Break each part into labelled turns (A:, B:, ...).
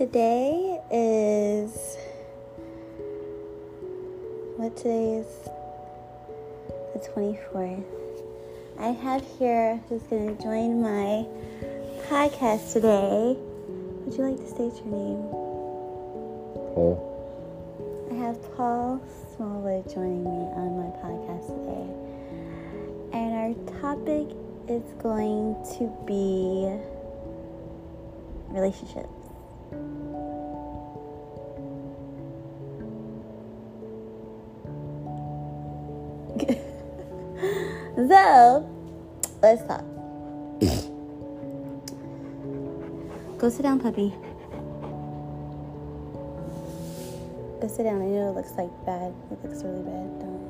A: Today is what today is the 24th. I have here who's going to join my podcast today. Would you like to state your name?
B: Paul.
A: I have Paul Smallwood joining me on my podcast today. And our topic is going to be relationships. Let's talk. Go sit down, puppy. Go sit down. I know it looks like bad. It looks really bad. Don't.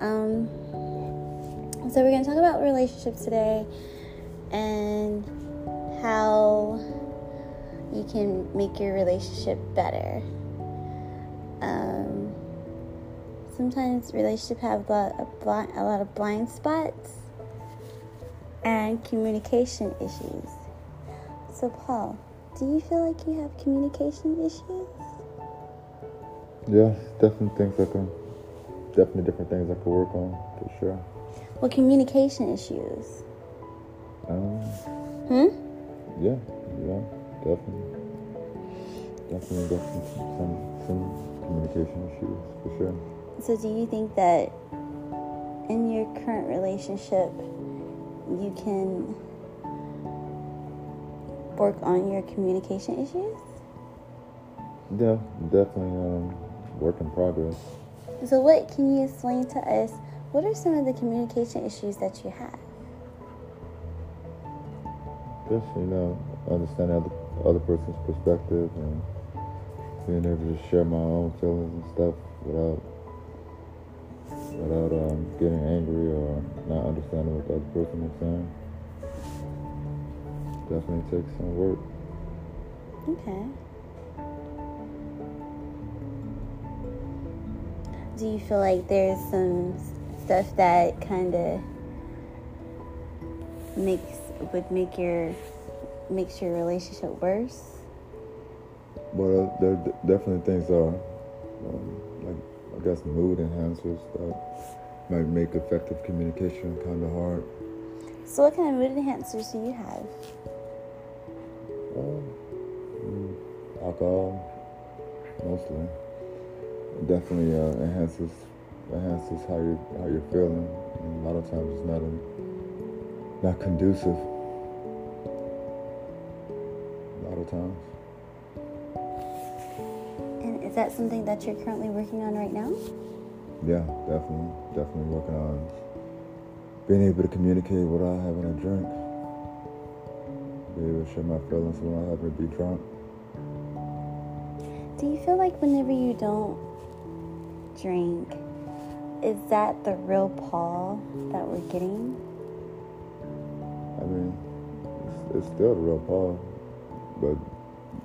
A: Um, so we're gonna talk about relationships today and how you can make your relationship better. Sometimes relationships have a lot of blind, a lot of blind spots and communication issues. So, Paul, do you feel like you have communication issues?
B: Yeah, definitely things I can, definitely different things I could work on for sure.
A: Well, communication issues.
B: Um,
A: Hmm.
B: yeah, yeah, definitely, definitely some some, some communication issues for sure.
A: So, do you think that in your current relationship, you can work on your communication issues?
B: Yeah, definitely um, work in progress.
A: So, what can you explain to us? What are some of the communication issues that you have?
B: Just you know, understanding other other person's perspective and being able to share my own feelings and stuff without without um, getting angry or not understanding what the other person is saying. Definitely takes some work.
A: Okay. Do you feel like there's some stuff that kind of makes would make your makes your relationship worse?
B: Uh, there definitely things are um, like I guess mood enhancers that might make effective communication kind of hard.
A: So, what kind of mood enhancers do you have?
B: Um, mm, alcohol, mostly. Definitely uh, enhances enhances how you how you're feeling. And a lot of times it's not in, not conducive. A lot of times.
A: And is that something that you're currently working on right now?
B: Yeah, definitely, definitely working on being able to communicate without having a drink. Be able to share my feelings without having to be drunk.
A: Do you feel like whenever you don't drink, is that the real Paul that we're getting?
B: I mean, it's, it's still the real Paul, but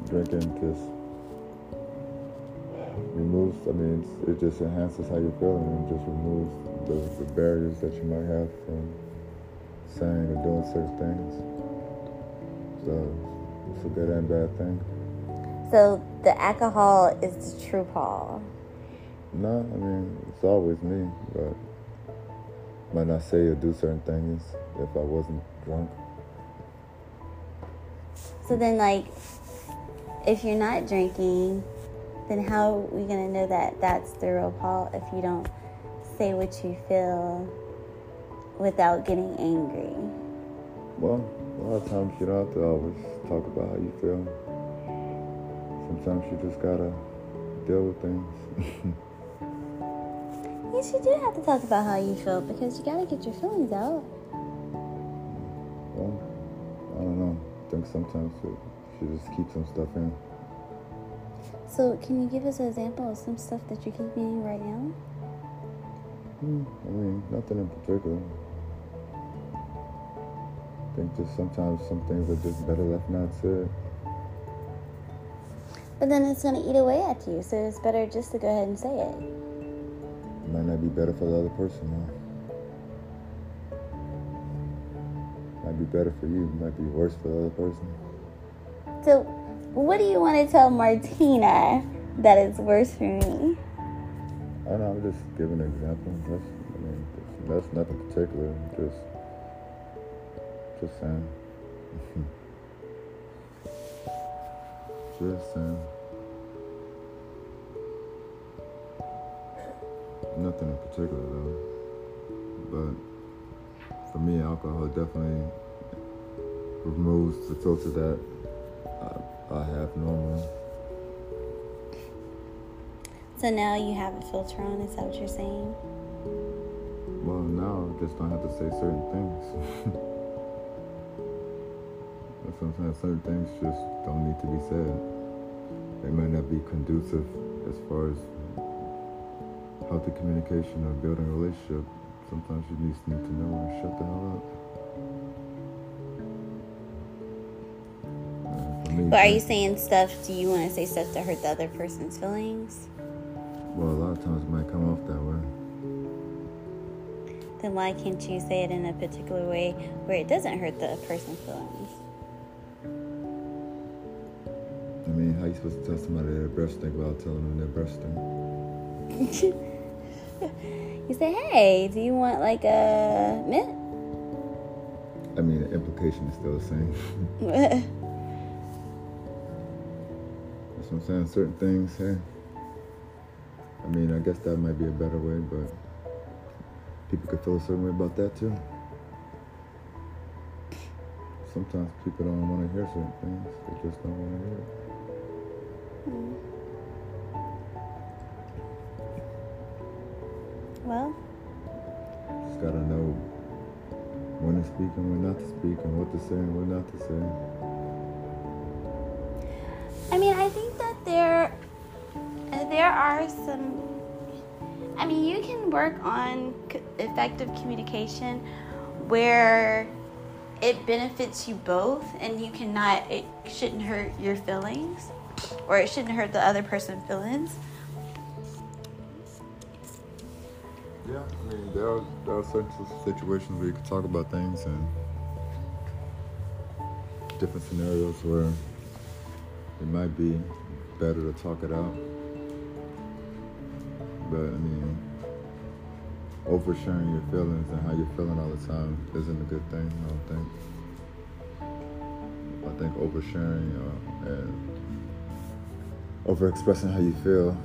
B: drinking just removes. I mean, it's, it just enhances how you're feeling and just removes the, the barriers that you might have from saying or doing certain things. So it's a good and bad thing.
A: So the alcohol is the true Paul.
B: No, I mean it's always me, but might not say or do certain things if I wasn't drunk.
A: So then, like, if you're not drinking, then how are we gonna know that that's the real Paul if you don't say what you feel without getting angry?
B: Well, a lot of times you don't have to always talk about how you feel. Sometimes you just gotta deal with things.
A: Yes, you do have to talk about how you feel because you gotta get your feelings out.
B: well, I don't know. I think sometimes you should just keep some stuff in.
A: So, can you give us an example of some stuff that you're keeping right now?
B: Hmm, I mean, nothing in particular. I think just sometimes some things are just better left not said.
A: But then it's gonna eat away at you, so it's better just to go ahead and say it.
B: It might not be better for the other person, though. Might be better for you. Might be worse for the other person.
A: So, what do you want to tell Martina that is worse for me?
B: I don't know. I'm just giving an example. That's, I mean, that's, that's nothing particular. Just, just saying. just saying. Nothing in particular though. But for me, alcohol definitely removes the filter that I, have normally.
A: So now you have a filter on, is that what you're saying?
B: Well, now I just don't have to say certain things. Sometimes certain things just don't need to be said. They might not be conducive as far as healthy communication or building a relationship, sometimes you just need to know and shut the hell
A: up. But are you saying stuff? Do you want to say stuff to hurt the other person's feelings?
B: Well, a lot of times it might come off that way.
A: Then why can't you say it in a particular way where it doesn't hurt the person's feelings?
B: I mean, how are you supposed to tell somebody they're breasting without telling them they're breasting?
A: you say, hey, do you want like a mint?
B: I mean, the implication is still the same. What I'm saying. Certain things, hey. I mean, I guess that might be a better way, but people could feel a certain way about that too. Sometimes people don't want to hear certain things, they just don't want to hear it. Mm.
A: Well,
B: just gotta know when to speak and when not to speak, and what to say and what not to say.
A: There there are some. I mean, you can work on effective communication where it benefits you both, and you cannot. It shouldn't hurt your feelings, or it shouldn't hurt the other person's feelings.
B: Yeah, I mean, there are, there are certain situations where you can talk about things and different scenarios where it might be better to talk it out. But, I mean, oversharing your feelings and how you're feeling all the time isn't a good thing, I don't think. I think oversharing uh, and overexpressing how you feel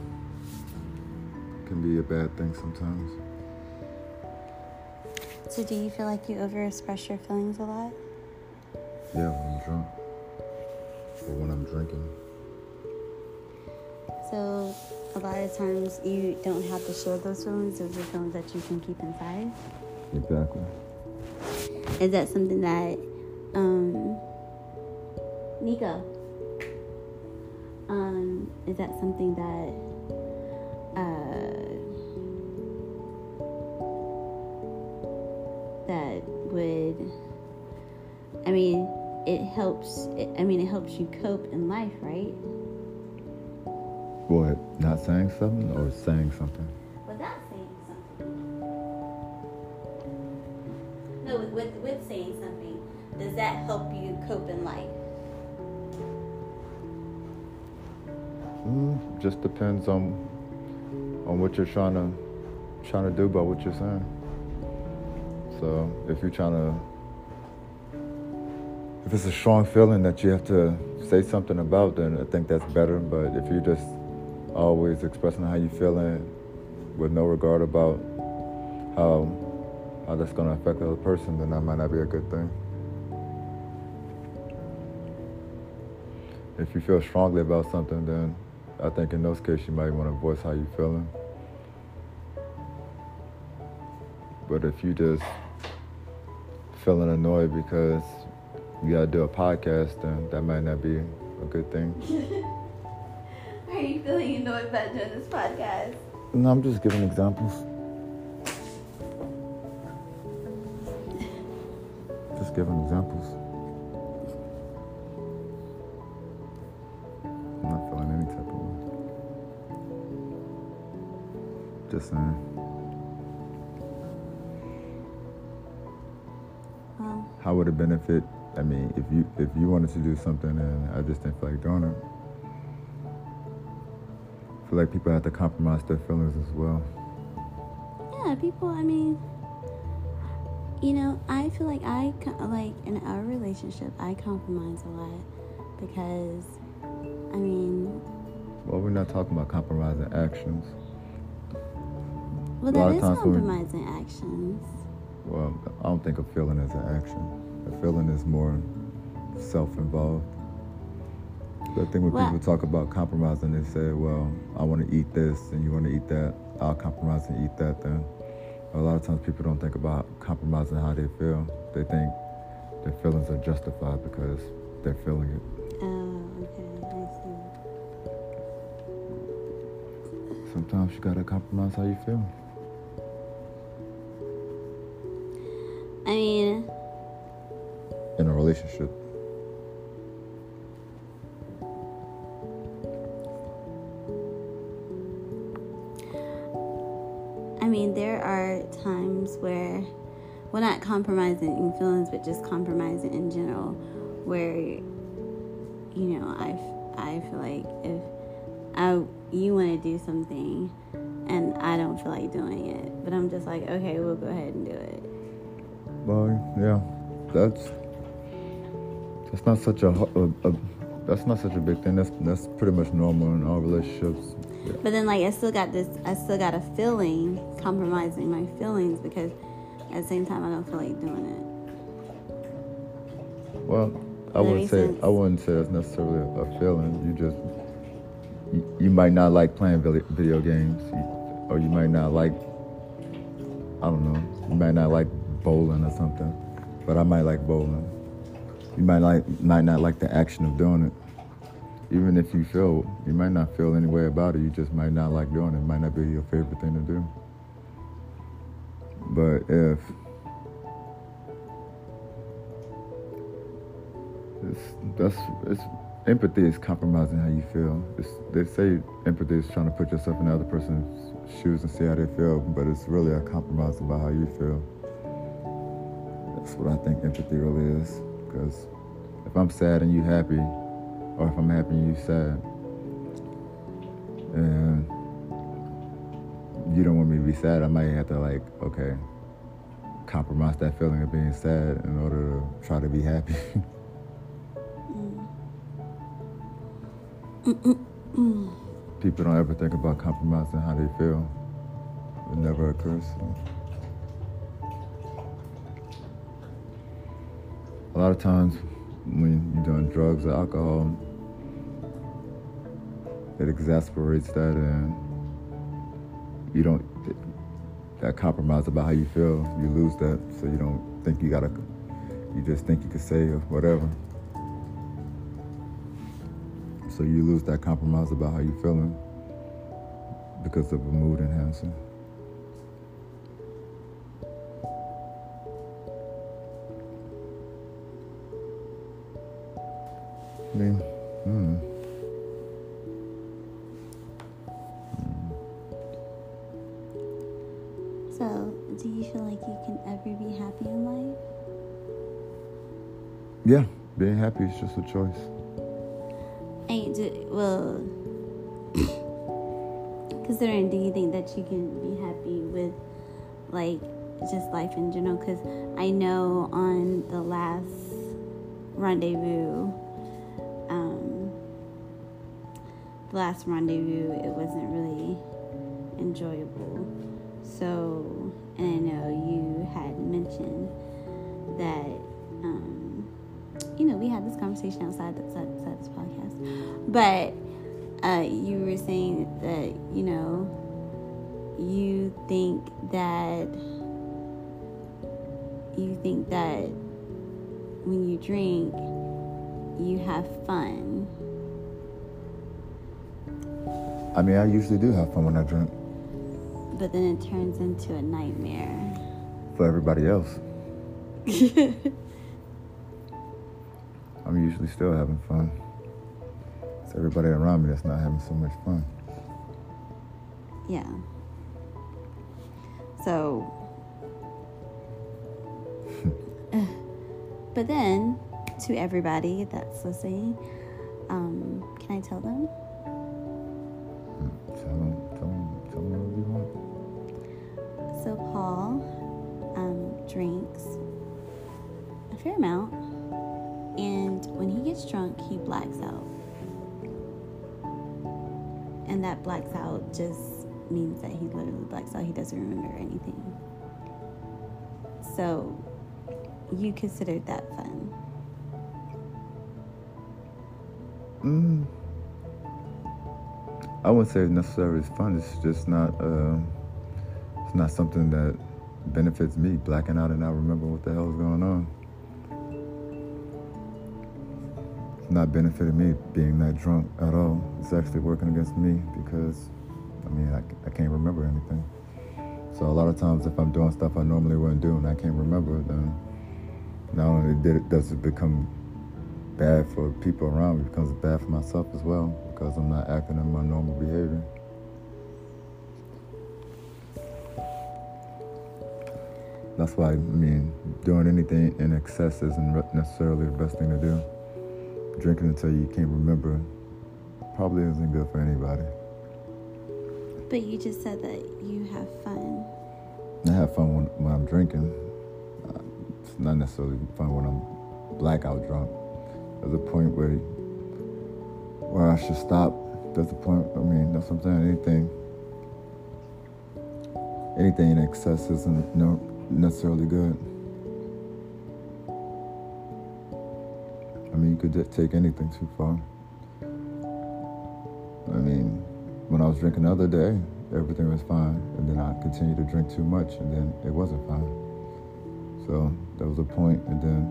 B: can be a bad thing sometimes.
A: So, do you feel like you overexpress your feelings a lot?
B: Yeah, when I'm drunk. Or when I'm drinking.
A: So, a lot of times you don't have to share those feelings, those are feelings that you can keep inside?
B: Exactly.
A: Is that something that, um, Nico, um, is that something that, uh, that would I mean it helps I mean it helps you cope in life, right?
B: Not saying something or saying something?
A: Without saying something. No, with, with, with saying something. Does that help you cope in life?
B: Mm, just depends on on what you're trying to trying to do by what you're saying. So if you're trying to, if it's a strong feeling that you have to say something about, then I think that's better. But if you're just always expressing how you're feeling with no regard about how how that's going to affect the other person, then that might not be a good thing. If you feel strongly about something, then I think in those cases you might want to voice how you're feeling. But if you just feeling annoyed because you gotta do a podcast, then that might not be a good thing.
A: Are you feeling annoyed about doing this podcast?
B: No, I'm just giving examples. just giving examples. I'm not feeling any type of way. Just saying. How would it benefit? I mean, if you if you wanted to do something and I just didn't feel like doing it, I feel like people have to compromise their feelings as well.
A: Yeah, people. I mean, you know, I feel like I like in our relationship, I compromise a lot because, I mean.
B: Well, we're not talking about compromising actions.
A: Well, that is compromising we, actions.
B: Well, I don't think a feeling is an action. A feeling is more self-involved. I think when well, people talk about compromising, they say, "Well, I want to eat this, and you want to eat that. I'll compromise and eat that." Then, a lot of times people don't think about compromising how they feel. They think their feelings are justified because they're feeling it.
A: Oh, okay,
B: I see. Sometimes you gotta compromise how you feel.
A: I mean,
B: in a relationship.
A: I mean, there are times where, well, not compromising in feelings, but just compromising in general, where, you know, I, I feel like if I, you want to do something and I don't feel like doing it, but I'm just like, okay, we'll go ahead and do it.
B: Well, yeah, that's that's not such a, a, a that's not such a big thing. That's that's pretty much normal in all relationships.
A: Yeah. But then, like, I still got this. I still got a feeling compromising my feelings because at the same time I don't feel like doing it.
B: Well, I wouldn't say sense? I wouldn't say that's necessarily a feeling. You just you, you might not like playing video games, or you might not like I don't know. You might not like bowling or something, but I might like bowling. You might like might not like the action of doing it. Even if you feel you might not feel any way about it, you just might not like doing it. It might not be your favorite thing to do. But if it's, that's it's empathy is compromising how you feel. It's, they say empathy is trying to put yourself in the other person's shoes and see how they feel, but it's really a compromise about how you feel. That's what I think empathy really is. Because if I'm sad and you happy, or if I'm happy and you sad, and you don't want me to be sad, I might have to like, okay, compromise that feeling of being sad in order to try to be happy. People don't ever think about compromising how they feel. It never occurs. So. a lot of times when you're doing drugs or alcohol, it exasperates that and you don't that compromise about how you feel you lose that so you don't think you gotta you just think you can say or whatever. So you lose that compromise about how you're feeling because of a mood enhancer mean, mm.
A: So, do you feel like you can ever be happy in life?
B: Yeah, being happy is just a choice.
A: Ain't do, well, considering, do you think that you can be happy with like just life in general? Because I know on the last rendezvous last rendezvous, it wasn't really enjoyable. So, and I know you had mentioned that, um, you know, we had this conversation outside, outside, outside this podcast, but uh, you were saying that, you know, you think that you think that when you drink, you have fun
B: I mean, I usually do have fun when I drink.
A: But then it turns into a nightmare.
B: For everybody else. I'm usually still having fun. It's everybody around me that's not having so much fun.
A: Yeah. So, But then, to everybody that's listening, um, can I tell them? Drinks a fair amount, and when he gets drunk, he blacks out. And that blacks out just means that he literally blacks out. He doesn't remember anything. So you considered that fun.
B: Mm. I wouldn't say necessarily it's fun. It's just not. Uh, it's not something that benefits me. Blacking out and not remember what the hell is going on. It's not benefiting me being that drunk at all. It's actually working against me because, I mean, I, I can't remember anything. So a lot of times, if I'm doing stuff I normally wouldn't do and I can't remember, then not only did it does it become bad for people around me, it becomes bad for myself as well because I'm not acting in my normal behavior. That's why I mean doing anything in excess isn't necessarily the best thing to do. Drinking until you can't remember probably isn't good for anybody.
A: But you just said that you have fun.
B: I have fun when, when I'm drinking. Uh, it's not necessarily fun when I'm blackout drunk. There's a point where where I should stop. There's a point. I mean, that's saying. Anything, anything in excess isn't no, necessarily good. I mean, you could take anything too far. I mean, when I was drinking the other day, everything was fine, and then I continued to drink too much, and then it wasn't fine. So there was a point, and then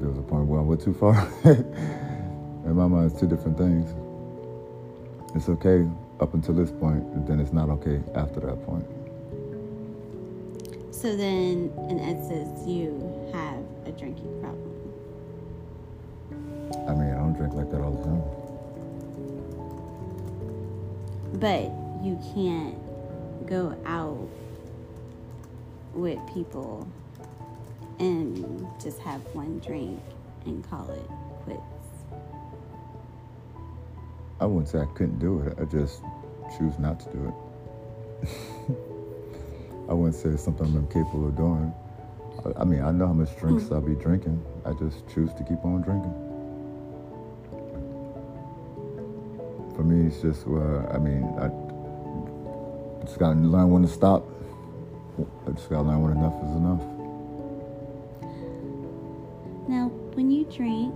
B: there was a point where I went too far. In my mind, it's two different things. It's okay up until this point, and then it's not okay after that point.
A: So then, in essence, you have a drinking problem.
B: I mean, I don't drink like that all the time.
A: But you can't go out with people and just have one drink and call it quits.
B: I wouldn't say I couldn't do it. I just choose not to do it. I wouldn't say it's something I'm capable of doing. I, I mean, I know how much drinks I'll be drinking. I just choose to keep on drinking. For me, it's just where I mean, I just gotta learn when to stop. I just gotta learn when enough is enough.
A: Now, when you drink,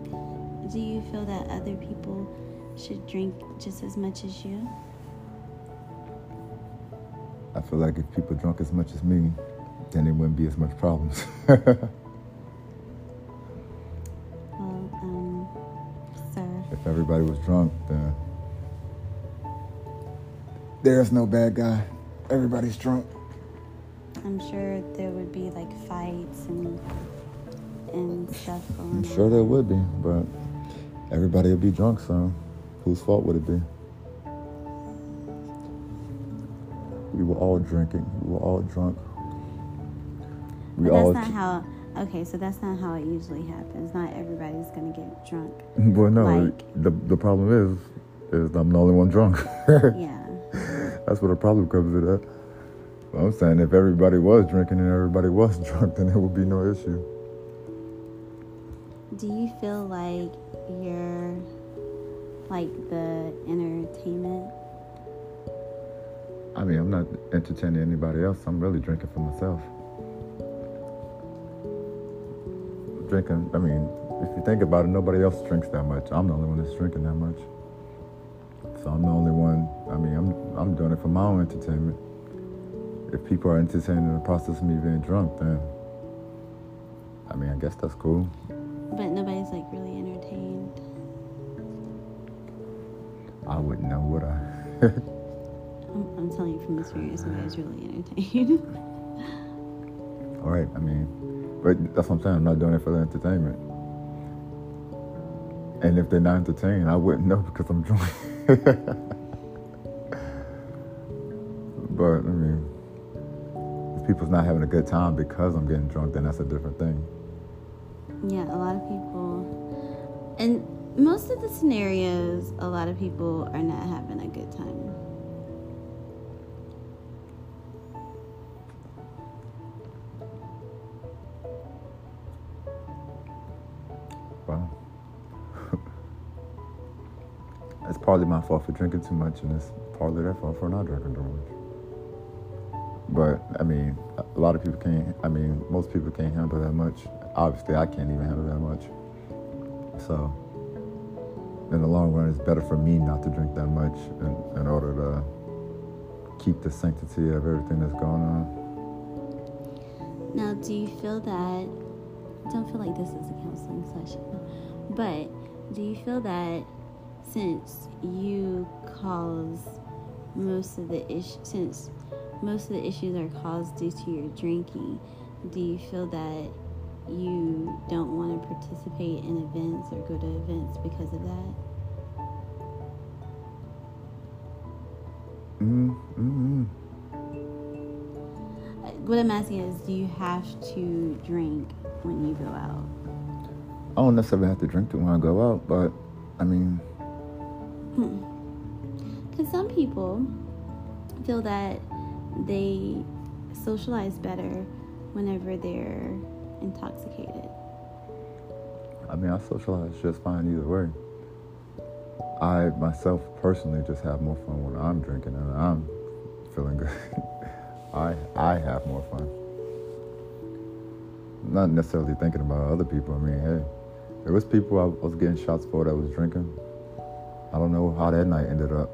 A: do you feel that other people should drink just as much as you?
B: I feel like if people drunk as much as me, then there wouldn't be as much problems.
A: Well, um, sir,
B: if everybody was drunk, then there's no bad guy. Everybody's drunk.
A: I'm sure there would be like fights and and stuff
B: I'm sure there would be, but everybody would be drunk, so whose fault would it be? All drinking. We were all drunk. We
A: But
B: all.
A: that's not how. Okay, so that's not how it usually happens. Not everybody's gonna get drunk.
B: well, no.
A: like-
B: the the problem is, is I'm the only one drunk.
A: Yeah.
B: That's what the problem comes that. But I'm saying if everybody was drinking and everybody was drunk, then there would be no issue.
A: Do you feel like you're like the entertainment?
B: I mean, I'm not entertaining anybody else. I'm really drinking for myself. Drinking, I mean, if you think about it, nobody else drinks that much. I'm the only one that's drinking that much. So I'm the only one. I mean, I'm I'm doing it for my own entertainment. If people are entertained in the process of me being drunk, then I mean, I guess that's cool.
A: But nobody's like really entertained.
B: I wouldn't know, would I?
A: I'm, I'm telling you from experience, nobody's really entertained.
B: All right, I mean, but that's what I'm saying. I'm not doing it for the entertainment. And if they're not entertained, I wouldn't know because I'm drunk. but I mean, if people's not having a good time because I'm getting drunk, then that's a different thing.
A: Yeah, a lot of people, and most of the scenarios, a lot of people are not having a good time.
B: My fault for drinking too much, and it's partly their fault for not drinking too much. But I mean, a lot of people can't. I mean, most people can't handle that much. Obviously, I can't even handle that much. So, in the long run, it's better for me not to drink that much in, in order to keep the sanctity of everything that's going on.
A: Now, do you feel that? Don't feel like this is a counseling session, but do you feel that since you cause most of the issues, since most of the issues are caused due to your drinking, do you feel that you don't want to participate in events or go to events because of that?
B: Mm-hmm.
A: What I'm asking is, do you have to drink when you go out?
B: I don't necessarily have to drink when I go out, but I mean,
A: because some people feel that they socialize better whenever they're intoxicated.
B: I mean, I socialize just fine either way. I myself personally just have more fun when I'm drinking and I'm feeling good. I I have more fun. Not necessarily thinking about other people. I mean, hey, there was people I was getting shots for that was drinking. I don't know how that night ended up.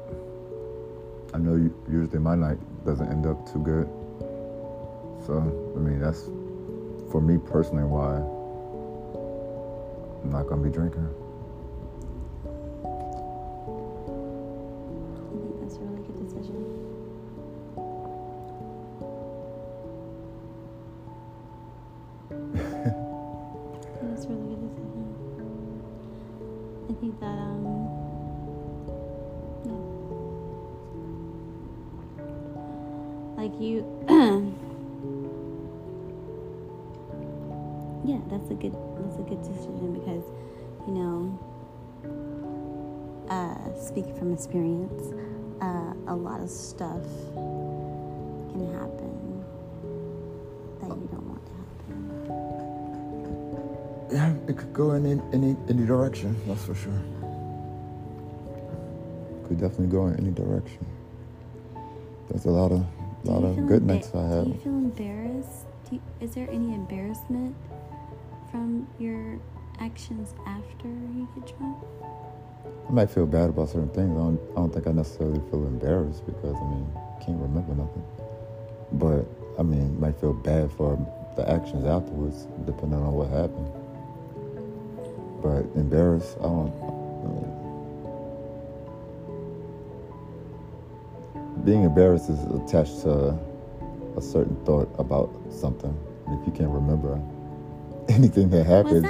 B: I know usually my night doesn't end up too good. So, I mean, that's for me personally why I'm not going to be drinking.
A: Stuff can happen that you don't want to
B: happen yeah it could go in any any direction that's for sure could definitely go in any direction there's a lot of a lot of good embar- nights I have.
A: Do you feel embarrassed? You, is there any embarrassment from your actions after you get drunk?
B: I might feel bad about certain things. I don't, I don't think I necessarily feel embarrassed because, I mean, can't remember nothing. But, I mean, might feel bad for the actions afterwards, depending on what happened. But embarrassed, I don't. I mean, being embarrassed is attached to a certain thought about something. If you can't remember anything that happened,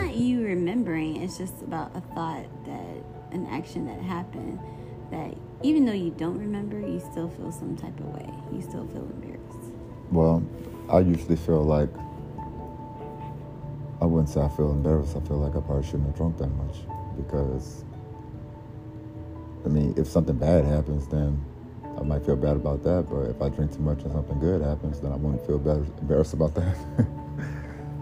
A: remembering. It's just about a thought that an action that happened that even though you don't remember, you still feel some type of way. You still feel embarrassed.
B: Well, I usually feel like I wouldn't say I feel embarrassed. I feel like I probably shouldn't have drunk that much because I mean, if something bad happens, then I might feel bad about that, but if I drink too much and something good happens, then I wouldn't feel bad, embarrassed about that.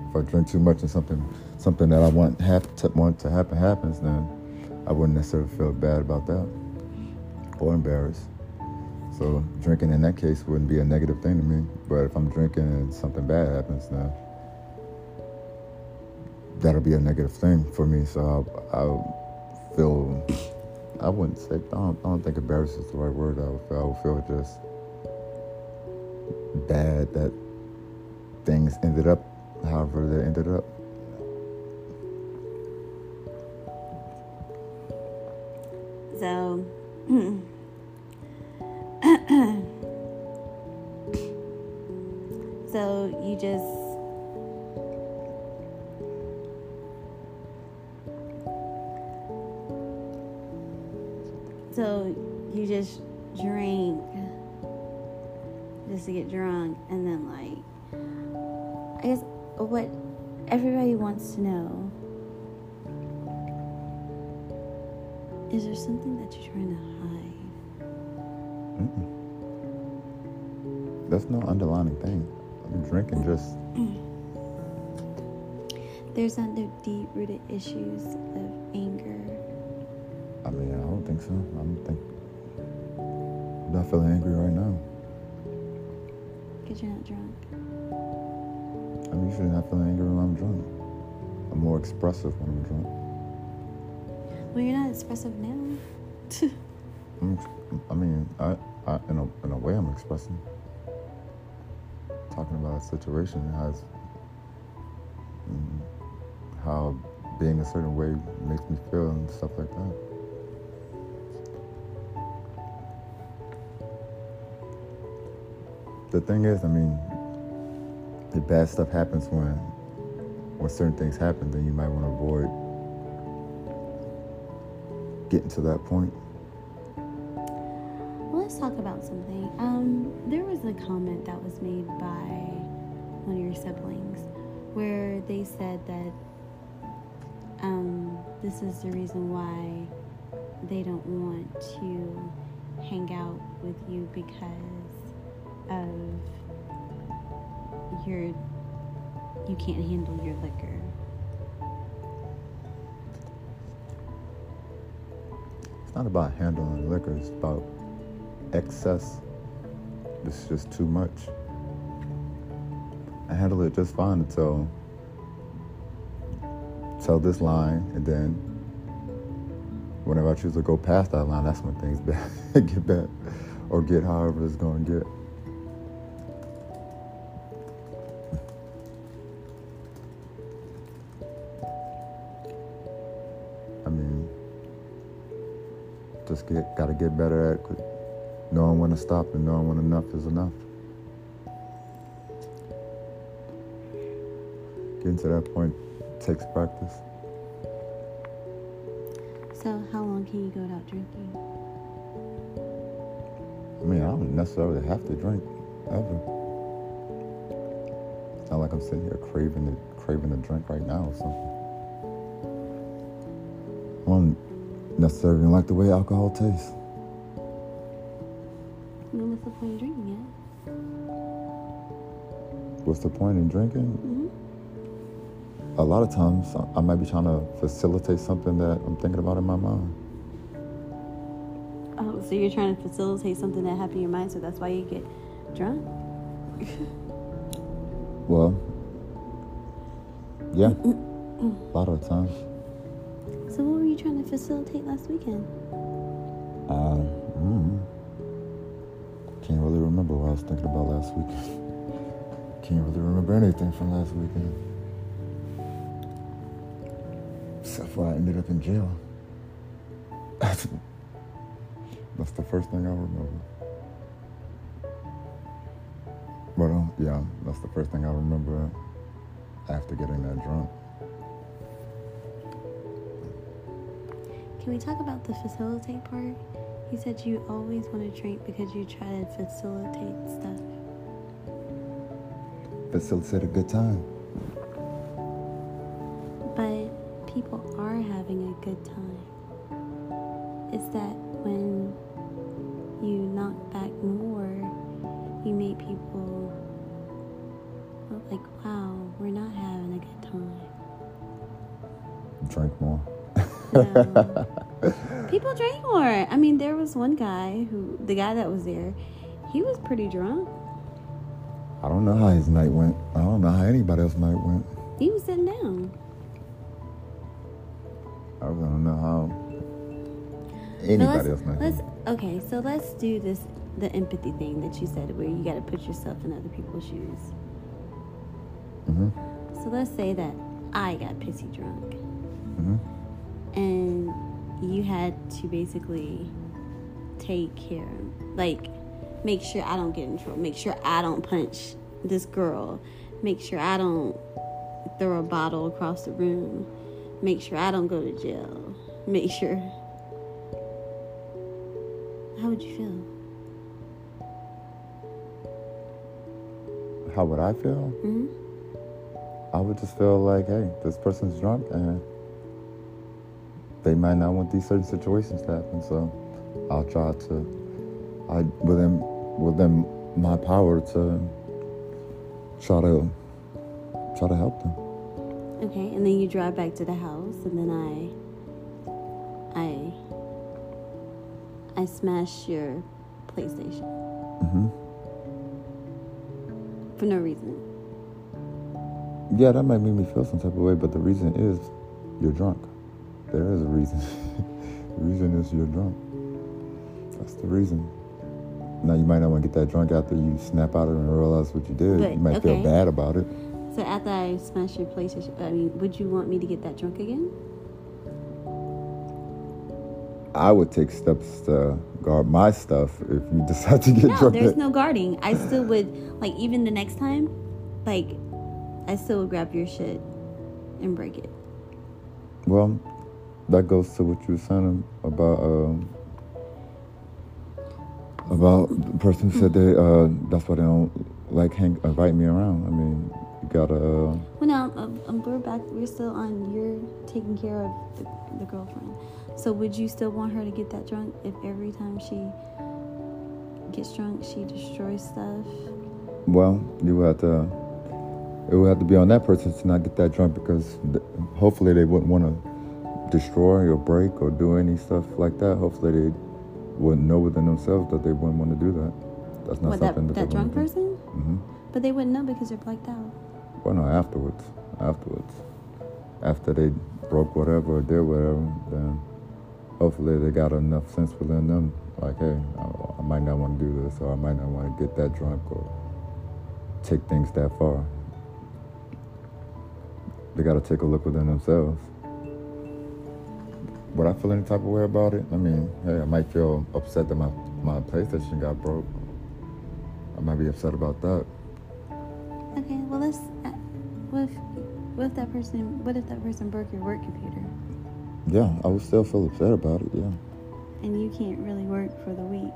B: if I drink too much and something something that I want to, want to happen happens, then I wouldn't necessarily feel bad about that or embarrassed. So drinking in that case wouldn't be a negative thing to me. But if I'm drinking and something bad happens, then that'll be a negative thing for me. So I'll, I'll feel I wouldn't say, I don't, I don't think embarrassed is the right word. I would I would feel just bad that things ended up however they ended up.
A: So, so you just So you just drink just to get drunk, and then like I guess what everybody wants to know is there something that you're trying to hide?
B: Mm-mm. That's no underlining thing. I'm drinking just. Mm.
A: There's other deep rooted issues of anger.
B: I mean, I don't think so. I don't think. I'm not feeling angry right now.
A: Because you're not drunk.
B: I'm usually not feeling angry when I'm drunk. I'm more expressive when I'm drunk.
A: Well, you're not expressive now.
B: I mean, I, I in a in a way, I'm expressing. Talking about a situation has mm, how being a certain way makes me feel and stuff like that. The thing is, I mean, the bad stuff happens when when certain things happen. Then you might want to avoid getting to that point.
A: Well, let's talk about something. Um, there was a comment that was made by one of your siblings where they said that um, this is the reason why they don't want to hang out with you because of your you can't handle your liquor.
B: Not about handling liquor, it's about excess. It's just too much. I handle it just fine until tell this line and then whenever I choose to go past that line, that's when things get bad or get however it's gonna get. Just get better at knowing when to stop and knowing when enough is enough. Getting to that point takes practice.
A: So, how long can you go without drinking?
B: I mean, I don't necessarily have to drink ever. It's not like I'm sitting here craving the craving a drink right now or something. I don't necessarily like the way alcohol tastes.
A: What's the point of drinking it?
B: What's the point in drinking?
A: hmm
B: A lot of times, I- might be trying to facilitate something that I'm thinking about in my mind.
A: Oh, so you're trying to facilitate something that happened in your mind, so that's why you get drunk?
B: Well, yeah, a lot of times.
A: So what were you trying to facilitate last weekend?
B: Um, mm, was thinking about last weekend. Can't really remember anything from last weekend. Except for I ended up in jail. That's, that's the first thing I remember. But um, yeah, that's the first thing I remember after getting that drunk.
A: Can we talk about the facilitate part? You said you always want to drink because you try to facilitate stuff.
B: Facilitate a good time.
A: But people are having a good time. It's that when you knock back more, you make people look like, wow, we're not having a good time.
B: Drink more.
A: No. More. I mean, there was one guy who, the guy that was there, he was pretty drunk.
B: I don't know how his night went. I don't know how anybody else night went.
A: He was sitting down.
B: I don't know how anybody else night
A: let's
B: went.
A: okay. So let's do this the empathy thing that you said, where you got to put yourself in other people's shoes.
B: hmm
A: So let's say that I got pissy drunk,
B: hmm
A: and you had to basically take care, like make sure I don't get in trouble, make sure I don't punch this girl, make sure I don't throw a bottle across the room, make sure I don't go to jail, make sure. How would you feel?
B: how would I feel?
A: hmm
B: I would just feel like, hey, this person's drunk and they might not want these certain situations to happen. So I'll try to, I within within my power to try to try to help them.
A: Okay, and then you drive back to the house, and then I, I, I smash your PlayStation
B: hmm
A: for no reason.
B: Yeah, that might make me feel some type of way, but the reason is you're drunk. There is a reason. the reason is you're drunk. That's the reason. Now you might not want to get that drunk after you snap out of it and realize what you did. You might feel bad about it.
A: So after I smash your PlayStation, I mean, would you want me to get that drunk again?
B: I would take steps to guard my stuff if you decide to get
A: No,
B: drunk.
A: there's no guarding. I still would like even the next time, like, I still would grab your shit and break it.
B: Well, that goes to what you were saying about um, about the person who said they uh, that's why they don't like hang, invite me around. I mean, you gotta. Uh,
A: Well, now um, um, we're back. We're still on. You're taking care of the, the girlfriend. So would you still want her to get that drunk if every time she gets drunk she destroys stuff?
B: well, you would have to. It would have to be on that person to not get that drunk because th- hopefully they wouldn't want to destroy or break or do any stuff like that. Hopefully they wouldn't know within themselves that they wouldn't want to do that. That's not
A: what
B: something that,
A: that
B: they
A: drunk
B: want to do.
A: person?
B: hmm
A: But they wouldn't know because they're blacked out.
B: Well, no, afterwards. Afterwards. After they broke whatever or did whatever, then hopefully they got enough sense within them. Like, hey, I, I might not want to do this, or I might not want to get that drunk, or take things that far. They got to take a look within themselves. Would I feel any type of way about it? I mean, hey, I might feel upset that my, my PlayStation got broke. I might be upset about that.
A: Okay, well let's. Uh, what if, what if that person? What if that person broke your work computer
B: Yeah, I would still feel upset about it, yeah.
A: and you can't really work for the week?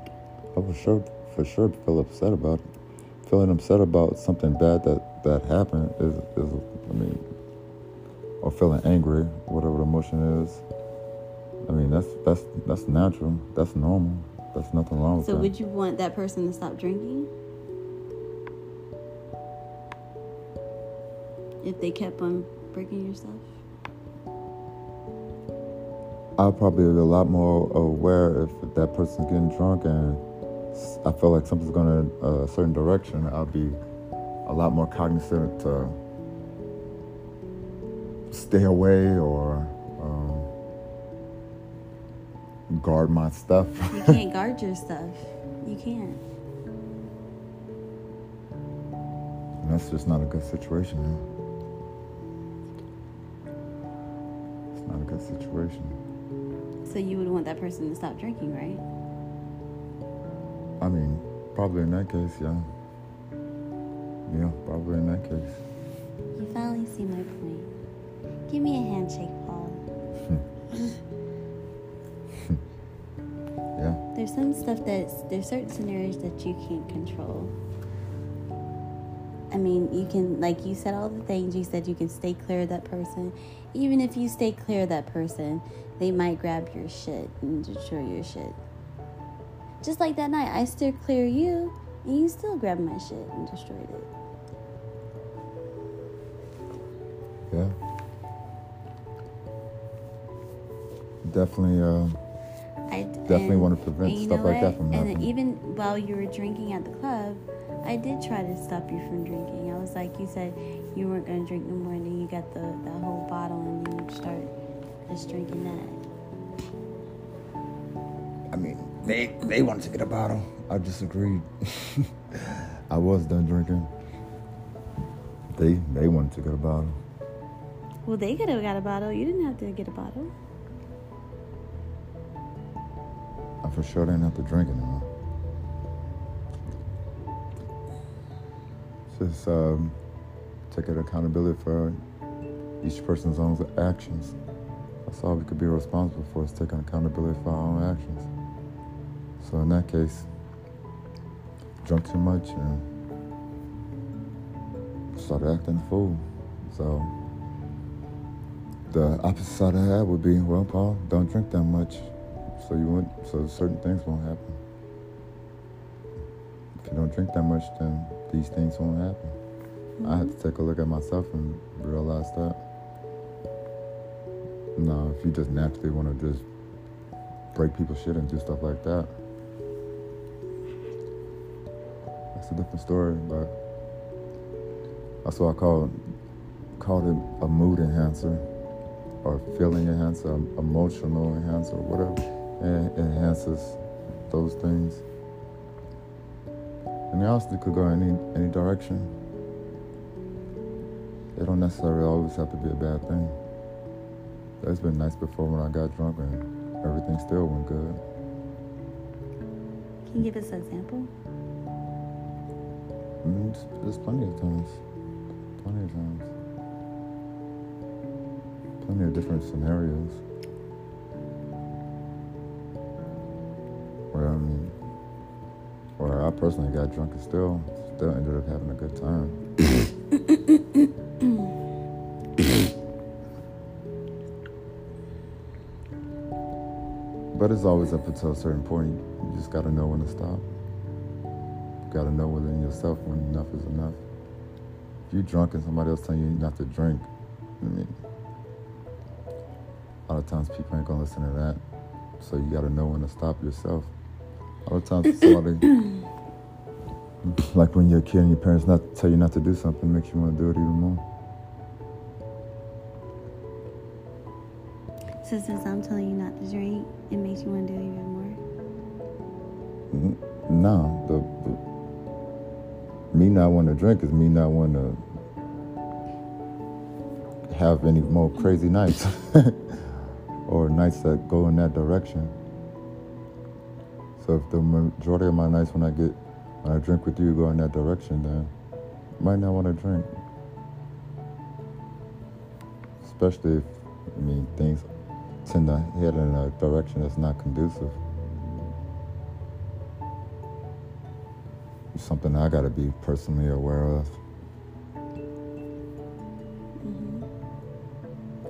B: I would sure, for sure feel upset about it. Feeling upset about something bad that, that happened is, is, I mean, or feeling angry, whatever the emotion is. I mean, that's that's that's natural. That's normal. That's nothing wrong with
A: So
B: that.
A: So, would you want that person to stop drinking? If they kept on breaking your stuff?
B: I'd probably be a lot more aware if that person's getting drunk and I feel like something's going to a certain direction. I'll be a lot more cognizant to stay away or um, guard my stuff.
A: You can't guard your stuff. You can't.
B: And that's just not a good situation. Man. It's not a good situation.
A: So you would want that person to stop drinking, right?
B: I mean, probably in that case, yeah. Yeah, probably in that case.
A: You finally see my point. Give me a handshake, Paul. There's some stuff that's there's certain scenarios that you can't control. I mean, you can like you said all the things you said you can stay clear of that person. Even if you stay clear of that person, they might grab your shit and destroy your shit. Just like that night, I steered clear you, and you still grabbed my shit and destroyed it.
B: Yeah. Definitely, uh, Definitely wanna prevent
A: and
B: stuff
A: know
B: like that from happening.
A: And even while you were drinking at the club, I did try to stop you from drinking. I was like, you said you weren't going to drink no more, and then you got the that whole bottle, and then you start just drinking that.
B: I mean, they they wanted to get a bottle. I disagreed. I was done drinking. They they wanted to get a bottle.
A: Well, they could have got a bottle. You didn't have to get a bottle.
B: I for sure they didn't have to drink anymore. Just um, taking accountability for each person's own actions. That's all we could be responsible for is taking accountability for our own actions. So in that case, drunk too much and started acting a fool. So the opposite side of that would be, well, Paul, don't drink that much, so you won't, so certain things won't happen. If you don't drink that much, then these things won't happen. Mm-hmm. I had to take a look at myself and realize that. No, if you just naturally want to just break people's shit and do stuff like that, that's a different story. But that's what I call called it a mood enhancer or feeling enhancer, emotional enhancer, whatever. It enhances those things. And it also could go any any direction. It don't necessarily always have to be a bad thing. That's been nice before when I got drunk and everything still went good.
A: Can you give us an example?
B: Mm, there's plenty of times. Plenty of times plenty of different scenarios personally got drunk and still, still ended up having a good time. but it's always up until a certain point. You just got to know when to stop. You got to know within yourself when enough is enough. If you're drunk and somebody else telling you not to drink, I mean, a lot of times people ain't gonna listen to that. So you gotta know when to stop yourself. A lot of times somebody like when you're a kid and your parents not tell you not to do something makes you want to do it even more.
A: So since I'm telling you not to drink, it makes you want to do it even more?
B: No, the, the me not wanting to drink is me not wanting to have any more crazy nights. or nights that go in that direction. So if the majority of my nights when I get when I drink with you go in that direction, then might not want to drink. Especially if I mean things tend to head in a direction that's not conducive. It's something I got to be personally aware of. Mm-hmm.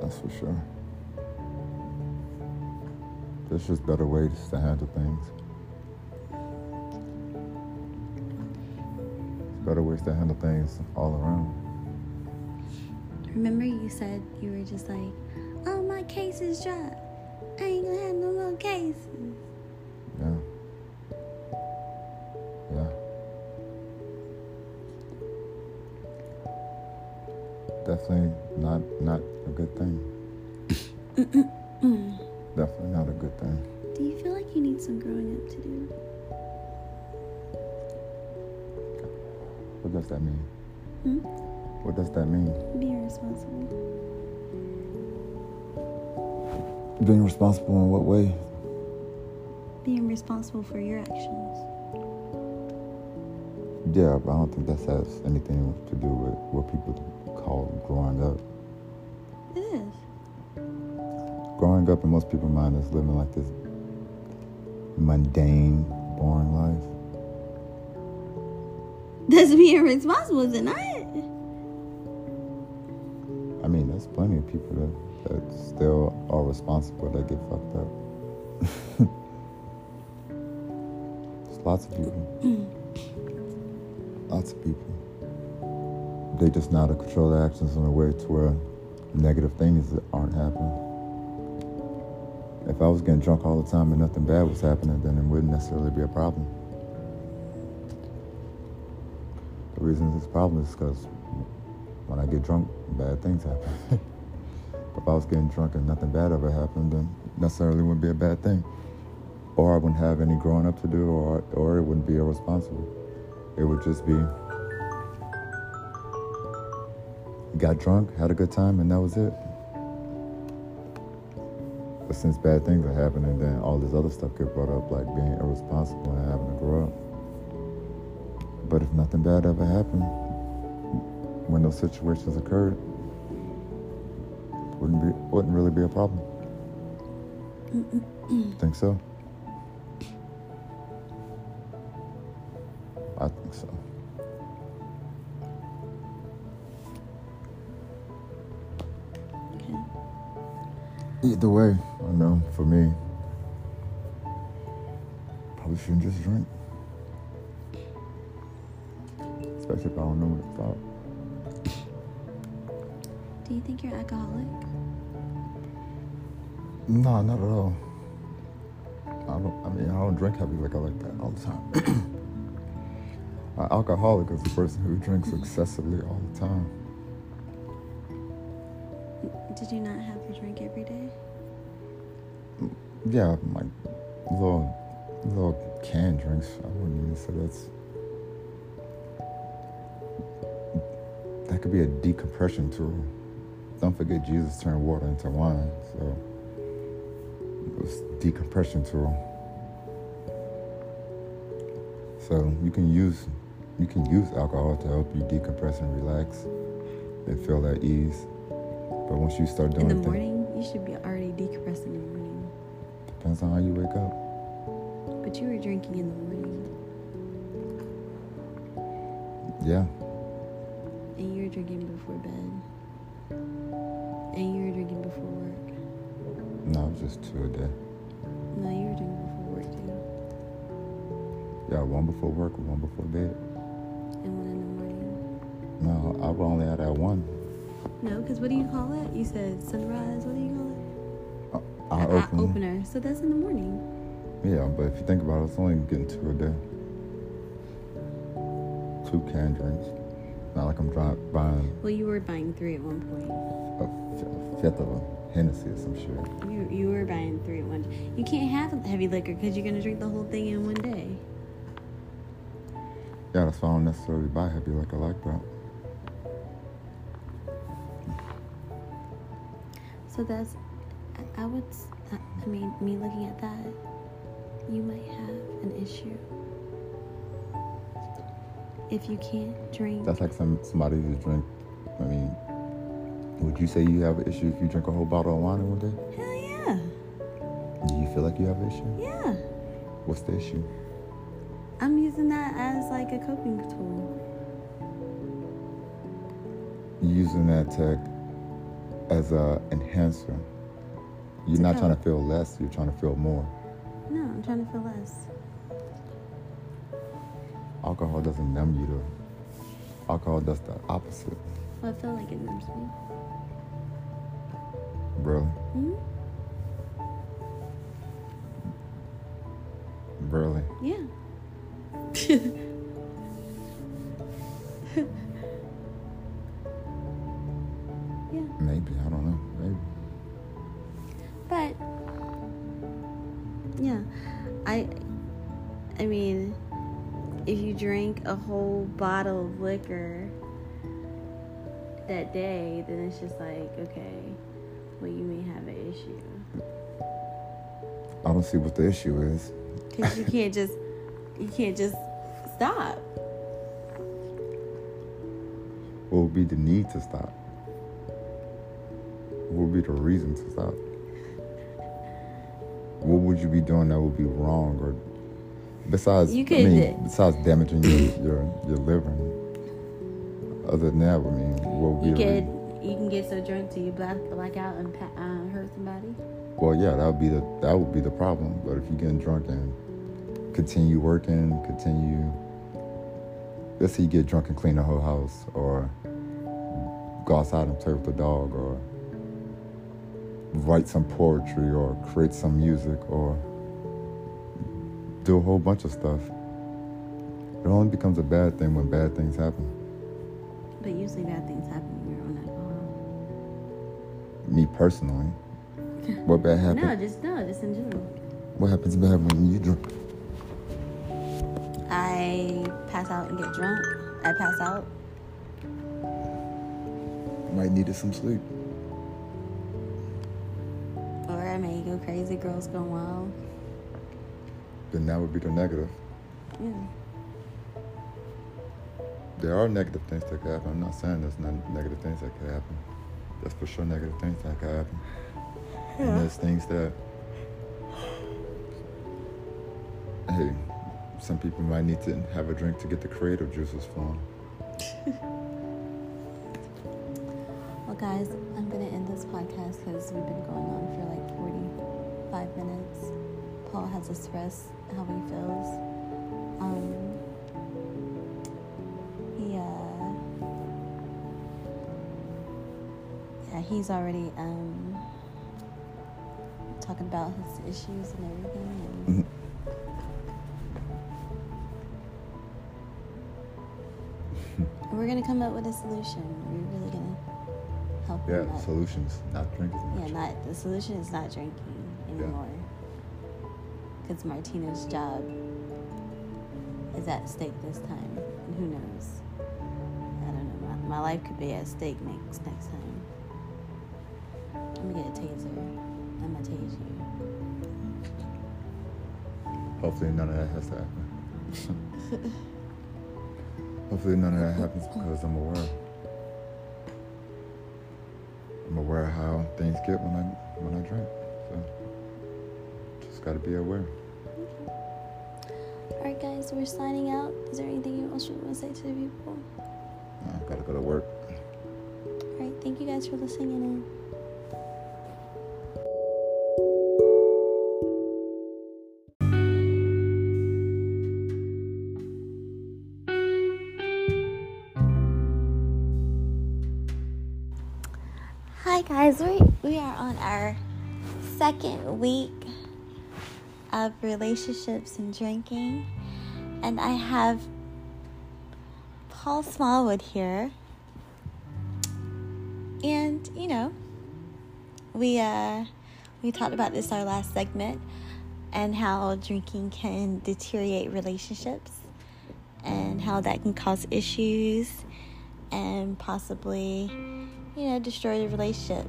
B: That's for sure. There's just better ways to handle things. Better ways to handle things all around.
A: Remember, you said you were just like, "Oh, my case is dropped. I ain't gonna have no more cases."
B: That mean?
A: Hmm?
B: What does that mean?
A: Being responsible.
B: Being responsible in what way?
A: Being responsible for your actions.
B: Yeah, but I don't think that has anything to do with what people call growing up.
A: It is
B: growing up in most people's mind is living like this mundane, boring life.
A: That's being responsible, isn't it?
B: I mean, there's plenty of people that, that still are responsible that get fucked up. there's lots of people. lots of people. They just know how to control their actions in a way to where negative things aren't happening. If I was getting drunk all the time and nothing bad was happening, then it wouldn't necessarily be a problem. The reason it's a problem is because when I get drunk, bad things happen. if I was getting drunk and nothing bad ever happened, then necessarily wouldn't be a bad thing. Or I wouldn't have any growing up to do, or, or it wouldn't be irresponsible. It would just be got drunk, had a good time, and that was it. But since bad things are happening, then all this other stuff get brought up, like being irresponsible and having to grow up. But if nothing bad ever happened, when those situations occurred, wouldn't be wouldn't really be a problem. think so? I think so. Either way, I know for me, probably shouldn't just drink. If I don't know what it's about.
A: Do you think you're alcoholic?
B: No, not at all. I don't. I mean, I don't drink heavy liquor like that all the time. An alcoholic is a person who drinks excessively all the time.
A: Did you not have your drink every day?
B: Yeah, like little little canned drinks. I wouldn't even say that's. That could be a decompression tool. Don't forget, Jesus turned water into wine, so it was decompression tool. So you can use you can use alcohol to help you decompress and relax and feel at ease. But once you start doing
A: In the morning, you should be already decompressing in the morning.
B: depends on how you wake up.
A: But you were drinking in the morning,
B: Yeah,
A: before bed, and you were drinking before work.
B: no, just two a day.
A: No, you were drinking before work too,
B: Yeah, one before work, one before bed.
A: and one in the morning.
B: No, I would only had that one.
A: No, because what do you call it? You said sunrise. What do you call it? An eye
B: open.
A: opener. So that's in the morning.
B: Yeah, but if you think about it, it's only getting two a day. Two canned drinks. Not like I'm dri buying
A: Well, you were buying three at one point.
B: a fifth of a Hennessy or some shit.
A: You you were buying three at one. You can't have heavy liquor because you're gonna drink the whole thing in one day.
B: Yeah, that's why I don't necessarily buy heavy liquor like that.
A: So that's, I, I would, I mean, me looking at that, you might have an issue. If you can't drink,
B: That's like some somebody who drink. I mean, would you say you have an issue if you drink a whole bottle of wine in one day?
A: hell yeah,
B: Do you feel like you have an issue?
A: yeah.
B: What's the issue?
A: I'm using that as like a coping tool.
B: Using that tech as a enhancer. You're
A: To
B: not trying to feel less. You're trying to feel more.
A: No, I'm trying to feel less.
B: Alcohol doesn't numb you. To, alcohol does the opposite.
A: Well, I feel like it numbs me.
B: Really,
A: hmm
B: really.
A: Yeah. Bottle of liquor that day, then it's just like, okay, well you may have an issue.
B: I don't see what the issue is.
A: Cuz you can't just you can't just stop.
B: What would be the need to stop? What would be the reason to stop? What would you be doing that would be wrong, or besides?
A: You
B: I mean, besides damaging your your your liver. Other than that, I mean, what would be
A: You could
B: reason?
A: you can get so drunk till you black, black out and uh, hurt somebody.
B: Well, yeah, that would be the that would be the problem. But if you're getting drunk and continue working, continue. Let's say you get drunk and clean the whole house, or go outside and play with the dog, or write some poetry, or create some music, or do a whole bunch of stuff. It only becomes a bad thing when bad things happen.
A: But usually bad things happen when you're on alcohol.
B: Me personally, what bad happened?
A: No, just no, just in general.
B: What happens bad when you drunk?
A: I pass out and get drunk. I pass out.
B: Might need some sleep.
A: Or I may go crazy, girls go wild.
B: Then that would be the negative.
A: Yeah.
B: There are negative things that could happen. I'm not saying there's not negative things that could happen. There's for sure negative things that could happen. And there's things that, hey, some people might need to have a drink to get the creative juices flowing.
A: Well, guys, I'm gonna end this podcast because we've been going on for like 45 minutes. Paul has expressed how he feels. Um, he, uh, yeah, he's already um, talking about his issues and everything. And we're gonna come up with a solution. We're really gonna help him
B: Yeah, solutions, not drinking.
A: Yeah, not the solution is not drinking anymore. Because Martina's job is at stake this time, and who knows? I don't know. My, my life could be at stake next next time. I'm gonna get a taser. I'm gonna tase you.
B: Hopefully none of that has to happen. Hopefully none of that happens because I'm aware. I'm aware of how things get when I when I drink. So just gotta be aware.
A: All right, guys, we're signing out. Is there anything else you want to say to the people?
B: I gotta go to work.
A: All right, thank you guys for listening in. Hi guys, we we are on our second week of relationships and drinking, and I have Paul Smallwood here, and you know, we uh we talked about this our last segment, and how drinking can deteriorate relationships, and how that can cause issues, and possibly you know, destroy the relationship.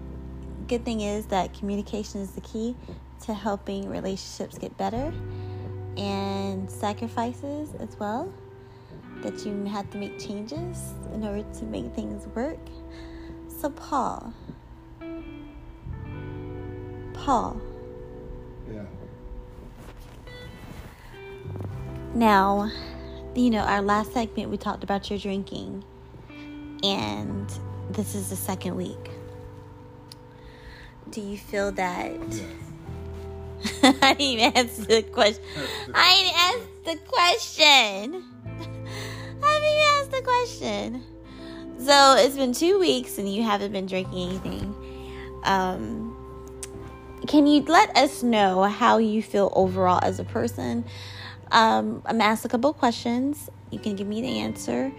A: Good thing is that communication is the key to helping relationships get better and sacrifices as well. That you have to make changes in order to make things work. So, Paul. Paul.
B: Yeah.
A: Now, you know, our last segment we talked about your drinking, and this is the second week. Do you feel that? I didn't even answer the question. I didn't ask the question. I didn't even ask the question. So it's been two weeks and you haven't been drinking anything. Um, can you let us know how you feel overall as a person? Um, I'm asked a couple questions. You can give me the answer.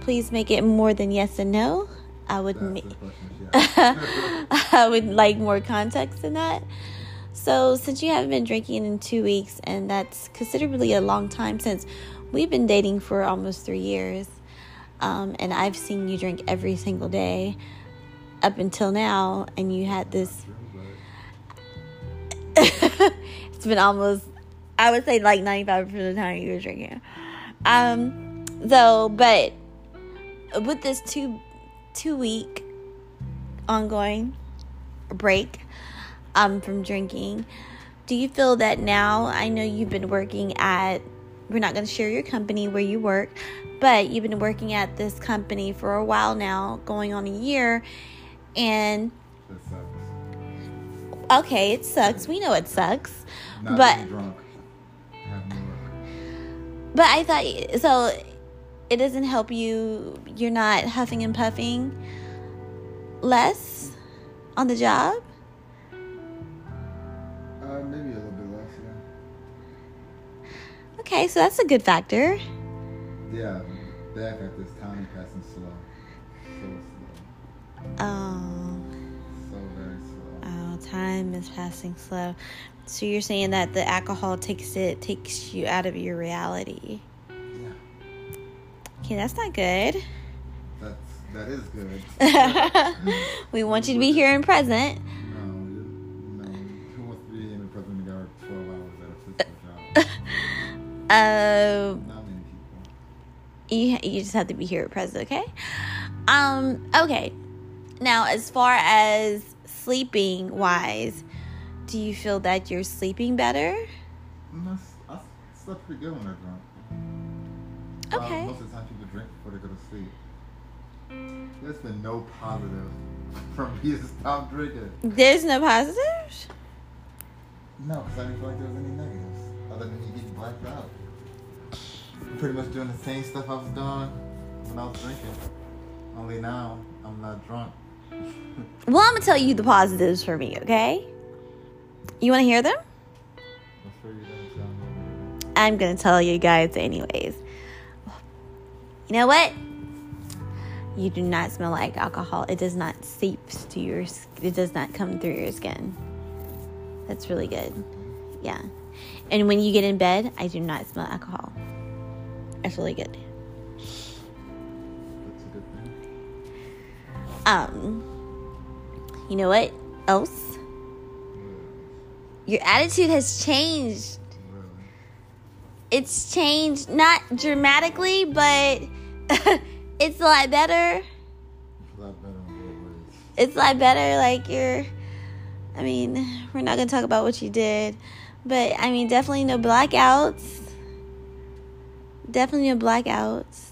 A: Please make it more than yes and no. I would ma- I would like more context than that. So, since you haven't been drinking in two weeks, and that's considerably a long time since we've been dating for almost three years, um, and I've seen you drink every single day up until now, and you had this. it's been almost, I would say, like 95% of the time you were drinking. Um, so, but with this two two week ongoing break um from drinking. Do you feel that now i know you've been working at we're not going to share your company where you work but you've been working at this company for a while now going on a year and okay it sucks. We know it sucks.
B: Not
A: but
B: drunk. Having to work.
A: but i thought so it doesn't help you you're not huffing and puffing less on the job
B: Uh, maybe a little bit less, yeah.
A: okay so that's a good factor
B: Yeah, that fact is time passing slow. So slow.
A: oh
B: So very slow.
A: oh time is passing slow so you're saying that the alcohol takes it takes you out of your reality
B: Yeah.
A: okay that's not good
B: That's that is good.
A: we want you to be here and present
B: at a physical job?
A: uh,
B: Not many people.
A: you you just have to be here at present, okay? Um, okay. Now, as far as sleeping wise, do you feel that you're sleeping better?
B: I slept pretty good when I drunk.
A: Okay.
B: Uh, most of the time people drink before they go to sleep. There's been no positive from me to stop drinking.
A: There's no positives?
B: No, because I didn't feel like there was any negatives other than me getting blacked out. I'm pretty much doing the same stuff I was doing when I was drinking. Only now I'm not drunk.
A: Well, I'm to tell you the positives for me, okay? You want to hear them?
B: I'm sure you me.
A: I'm to tell you guys anyways. You know what? You do not smell like alcohol. It does not seep to your it does not come through your skin. That's really good. Yeah. And when you get in bed, I do not smell alcohol. That's really good.
B: That's a good thing.
A: Um you know what else? Your attitude has changed.
B: Really?
A: It's changed not dramatically, but it's a lot better.
B: It's a lot better
A: it's a lot better. Like you're, I mean, we're not gonna talk about what you did, but I mean, definitely no blackouts. Definitely no blackouts.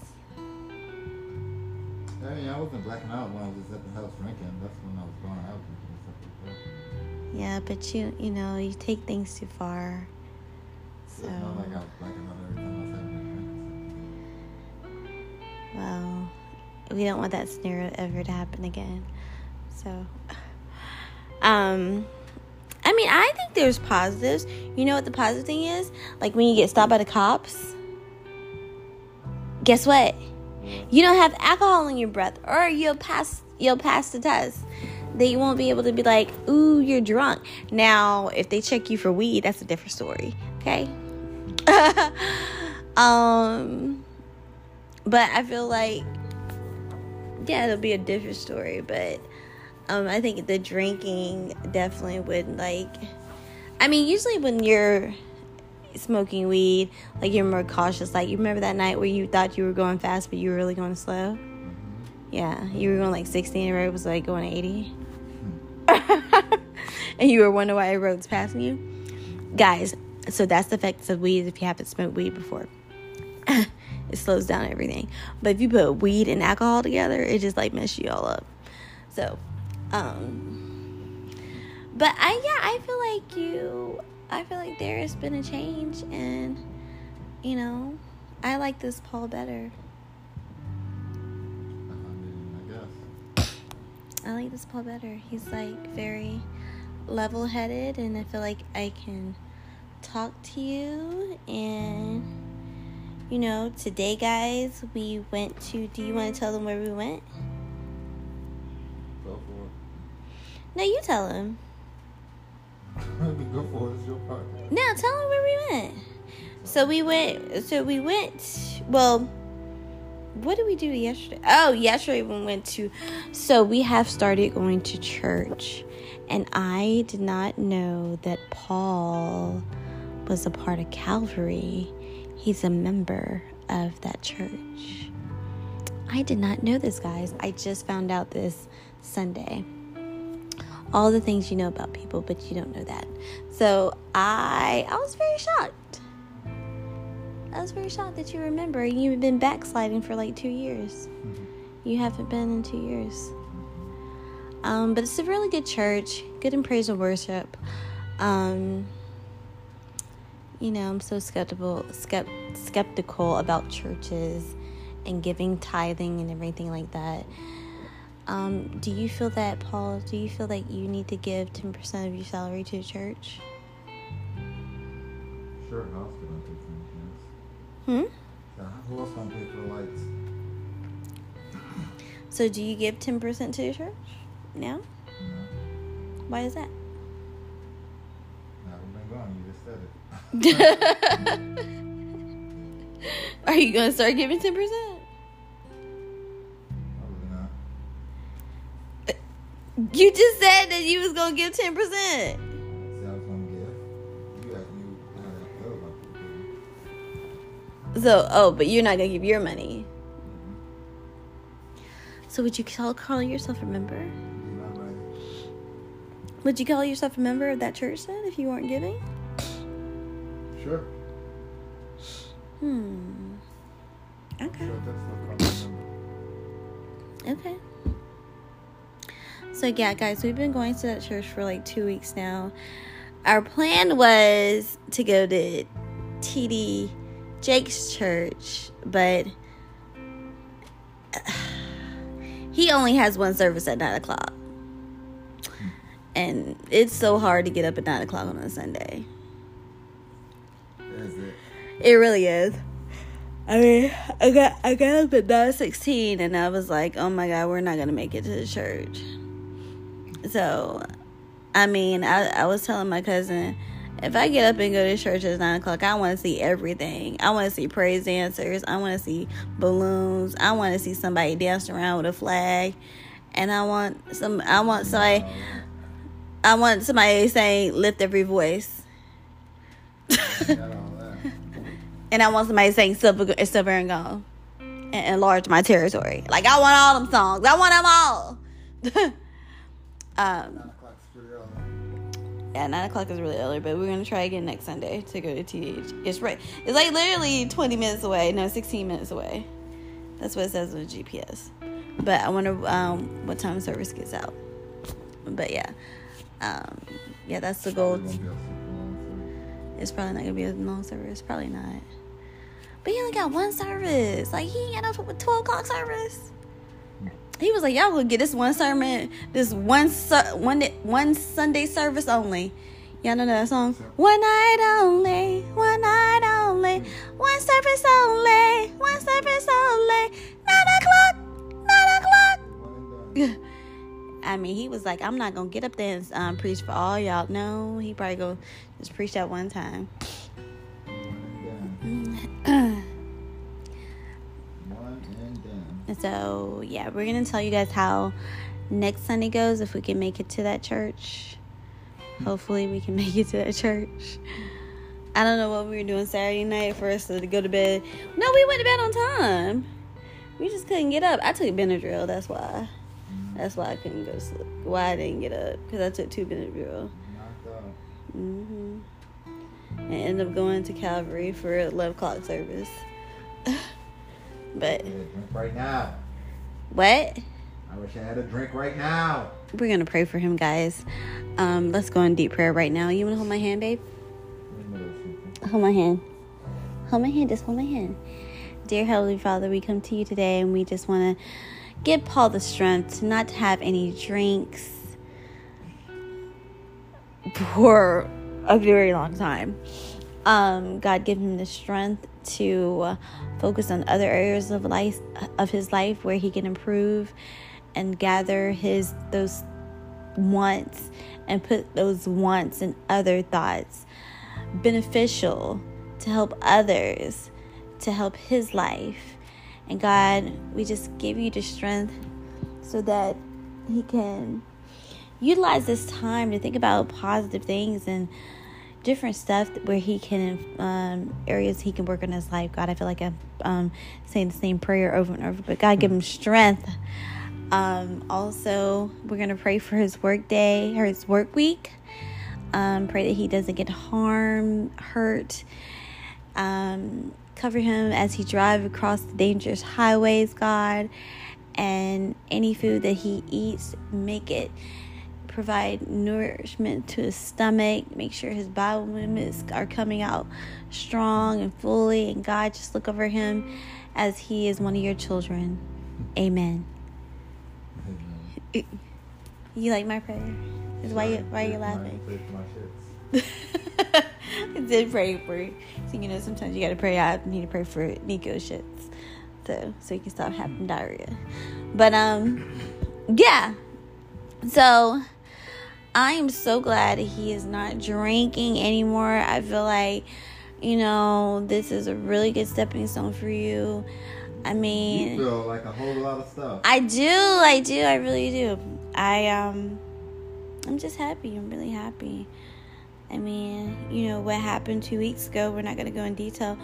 B: I mean, I wasn't blacking out when I was at the house drinking. That's when I was going out drinking and stuff like.
A: Yeah, but you, you know, you take things too far. So,
B: not like I was blacking out every time I was having a
A: well, we don't want that scenario ever to happen again. So, um. I mean, I think there's positives. You know what the positive thing is? Like when you get stopped by the cops. Guess what? You don't have alcohol in your breath, or you'll pass. You'll pass the test. They won't be able to be like, "Ooh, you're drunk." Now, if they check you for weed, that's a different story. Okay. um, but I feel like, yeah, it'll be a different story. But um, I think the drinking definitely would like. I mean, usually when you're smoking weed, like you're more cautious. Like you remember that night where you thought you were going fast, but you were really going slow. Yeah, you were going like 60 and road was like going 80. and you were wondering why the road's passing you. Guys, so that's the effects of weed if you haven't smoked weed before. it slows down everything. But if you put weed and alcohol together, it just like messes you all up. So, um, but I yeah, I feel like you. I feel like there has been a change, and you know, I like this Paul better.
B: I mean, I guess.
A: I like this Paul better. He's like very level headed, and I feel like I can talk to you. And you know, today, guys, we went to. Do you want to tell them where we went? No, you tell
B: him. Go for it. It's your.
A: No, tell them where we went. So we went. So we went. Well, what did we do yesterday? Oh, yesterday we went to. So we have started going to church, and I did not know that Paul was a part of Calvary. He's a member of that church. I did not know this, guys. I just found out this Sunday all the things you know about people, but you don't know that. So I I was very shocked. I was very shocked that you remember. You've been backsliding for like two years. You haven't been in two years. Um, but it's a really good church, good in praise and worship. Um, you know, I'm so skeptical, skept, skeptical about churches and giving tithing and everything like that. Um, do you feel that, Paul? Do you feel that you need to give 10% of your salary to the church?
B: Sure, who else gonna pay for insurance?
A: Hmm?
B: Yeah, Who else gonna pay for the lights?
A: So, do you give 10% to the church? No?
B: You?
A: Why is that?
B: I gone. You just said it.
A: Are you going to start giving 10%? You just said that you was going to give 10%.
B: See, I was gonna give. You asked me how I feel about people.
A: So, oh, but you're not going to give your money. So, would you call, call yourself a member?
B: Right.
A: Would you call yourself a member of that church then if you weren't giving?
B: Sure.
A: Hmm. Okay.
B: Sure, that's no problem.
A: Okay. So yeah, guys, we've been going to that church for like two weeks now. Our plan was to go to TD Jakes' church, but he only has one service at nine o'clock. And it's so hard to get up at nine o'clock on a Sunday.
B: Is it?
A: It really is. I mean, I got I got up at nine sixteen, and I was like, "Oh my god, we're not gonna make it to the church." So, I mean, I I was telling my cousin, if I get up and go to church at nine o'clock, I want to see everything. I want to see praise dancers. I want to see balloons. I want to see somebody dancing around with a flag, and I want some. I want somebody. I want somebody saying, "Lift every voice." And I want somebody saying silver, silver and gold, and enlarge my territory. Like I want all them songs. I want them all. um,
B: Nine o'clock's pretty early.
A: yeah, nine o'clock is really early, but we're gonna try again next Sunday to go to TH. It's right. It's like literally twenty minutes away. No, sixteen minutes away. That's what it says on the GPS. But I wonder um, what time service gets out. But yeah, um, yeah, that's the goal.
B: Probably won't be a super long
A: It's probably not gonna be a long service. Probably not. But he only got one service. Like he ain't got no twelve o'clock service. He was like, "Y'all gonna get this one sermon, this one su- one one Sunday service only." Y'all know that song? One night only, one night only, one service only, one service only. Nine o'clock, nine o'clock.
B: service. One and done.
A: I mean, he was like, I'm not gonna get up there and um, preach for all y'all. No, he probably go just preach that one time.
B: One and done. One and done.
A: And so, yeah, we're gonna tell you guys how next Sunday goes if we can make it to that church. Hopefully, we can make it to that church. I don't know what we were doing Saturday night for us to go to bed. No, we went to bed on time. We just couldn't get up. I took Benadryl. That's why. That's why I couldn't go to sleep. Why I didn't get up because I took two Benadryl. Hmm And ended up going to Calvary for 11 o'clock service. but
B: I had a drink right now.
A: what?
B: I wish I had a drink right now.
A: We're gonna pray for him, guys. Um, let's go in deep prayer right now. You wanna hold my hand, babe?
B: In the middle of something.
A: Hold my hand. Hold my hand. Just hold my hand. Dear Heavenly Father, we come to you today and we just want to give Paul the strength to not to have any drinks for a very long time. Um, God, give him the strength to uh, focus on other areas of life of his life where he can improve and gather his those wants and put those wants and other thoughts beneficial to help others, to help his life. And God, we just give you the strength so that he can utilize this time to think about positive things and different stuff where he can um, areas he can work on his life. God i feel like i'm um, saying the same prayer over and over but god give him strength. Um, also we're to pray for his work day or his work week. Um, pray that he doesn't get harm hurt. Um, cover him as he drives across the dangerous highways god. And any food that he eats make it provide nourishment to his stomach make sure his bowel movements are coming out strong and fully and god just look over him as he is one of your children amen you like my prayer is why you why are you laughing
B: Pray for my shits.
A: I did pray for you. So you know sometimes you gotta pray. I need to pray for Nico's shits. So so he can stop having diarrhea. But um yeah. So I am so glad he is not drinking anymore. I feel like, you know, this is a really good stepping stone for you. I mean
B: You feel like a whole lot of stuff.
A: I do, I do, I really do. I um I'm just happy. I'm really happy. I mean, you know, what happened two weeks ago, we're not gonna go in detail,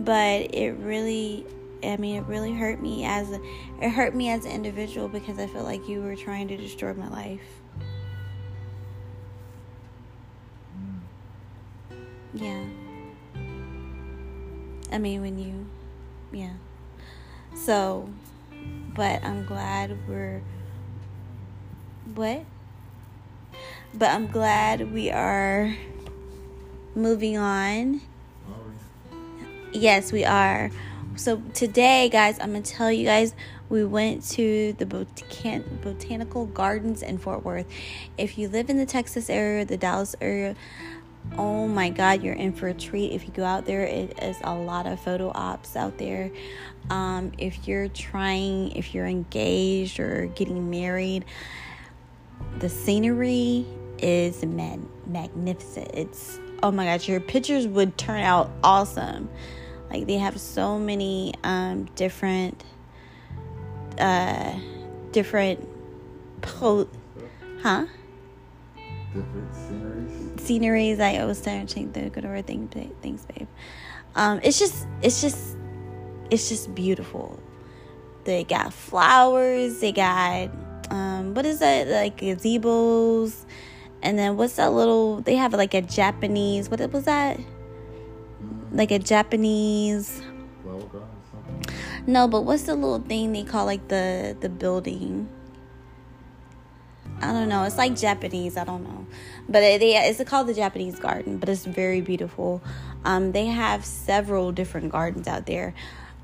A: but it really I mean it really hurt me as a, it hurt me as an individual because I felt like you were trying to destroy my life. Yeah. I mean when you yeah. So but I'm glad we're what? But I'm glad we are moving on. Yes, we are. So today, guys, I'm gonna tell you guys we went to the Botan- botanical gardens in Fort Worth. If you live in the Texas area, the Dallas area, oh my God, you're in for a treat. If you go out there, it is a lot of photo ops out there. Um, if you're trying, if you're engaged or getting married, the scenery is magnificent. It's oh my gosh, your pictures would turn out awesome. Like they have so many um, different uh different po huh?
B: Different sceneries.
A: Sceneries. I always trying to the good word thing things, babe. Um, it's just it's just it's just beautiful. They got flowers, they got um what is that like gazebos and then what's that little they have like a Japanese what was that? Like a Japanese no, but what's the little thing they call like the the building? I don't know. It's like Japanese. I don't know, but it, they, it's called the Japanese Garden. But it's very beautiful. Um, they have several different gardens out there.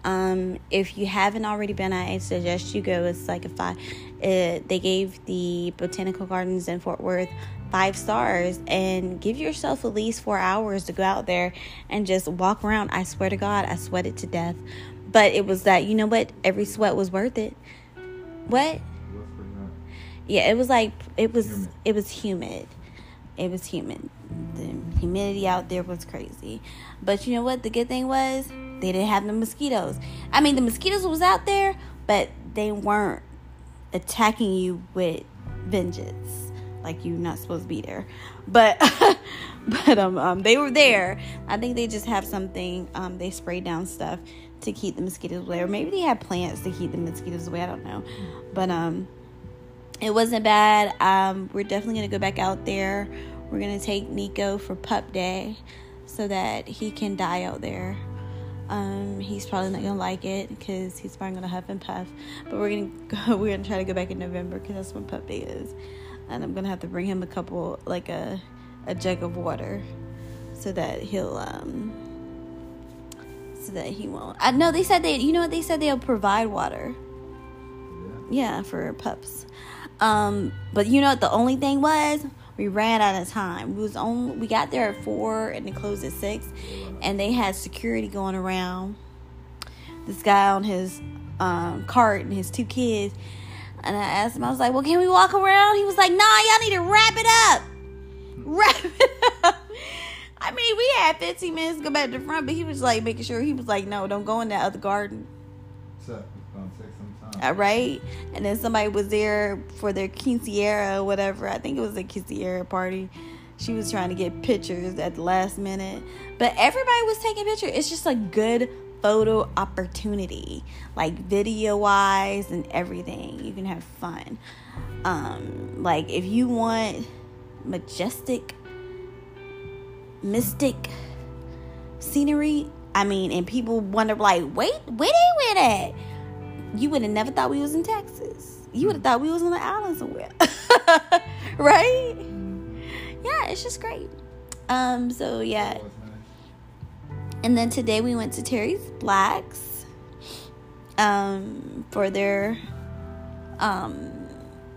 A: Um, if you haven't already been, I suggest you go. It's like a five. It, they gave the botanical gardens in Fort Worth five stars and give yourself at least four hours to go out there and just walk around. I swear to God, I sweated to death. But it was that, you know what? Every sweat was worth it. What? Yeah, it was like it was it was humid. It was humid. The humidity out there was crazy. But you know what? The good thing was they didn't have the mosquitoes. I mean, the mosquitoes was out there, but they weren't attacking you with vengeance. Like you're not supposed to be there. But but um, um they were there. I think they just have something um they spray down stuff to keep the mosquitoes away, or maybe they had plants to keep the mosquitoes away. I don't know, but um, it wasn't bad. Um, we're definitely gonna go back out there. We're gonna take Nico for Pup Day so that he can die out there. Um, he's probably not gonna like it because he's probably gonna huff and puff. But we're gonna go, we're gonna try to go back in November because that's when Pup Day is, and I'm gonna have to bring him a couple like a a jug of water so that he'll um so that he won't. I know they said they. You know what they said they'll provide water. Yeah for pups. Um, but you know what the only thing was we ran out of time. We was on. We got there at four and it closed at six, and they had security going around. This guy on his um, cart and his two kids. And I asked him, I was like, "Well, can we walk around?" He was like, "Nah, y'all need to wrap it up. Wrap it up." I mean, we had 15 minutes to go back to the front, but he was like making sure he was like, no, don't go in that other garden.
B: So,
A: right? And then somebody was there for their quinceañera or whatever. I think it was a quinceañera party. She was trying to get pictures at the last minute. But everybody was taking pictures. It's just a good photo opportunity, like video wise and everything. You can have fun. Um, like if you want majestic mystic scenery. I mean, and people wonder like, wait, where they went at? You would have never thought we was in Texas. You would have thought we was on the island somewhere, right? Yeah, it's just great. Um, so yeah. And then today we went to Terry's Blacks um, for their um,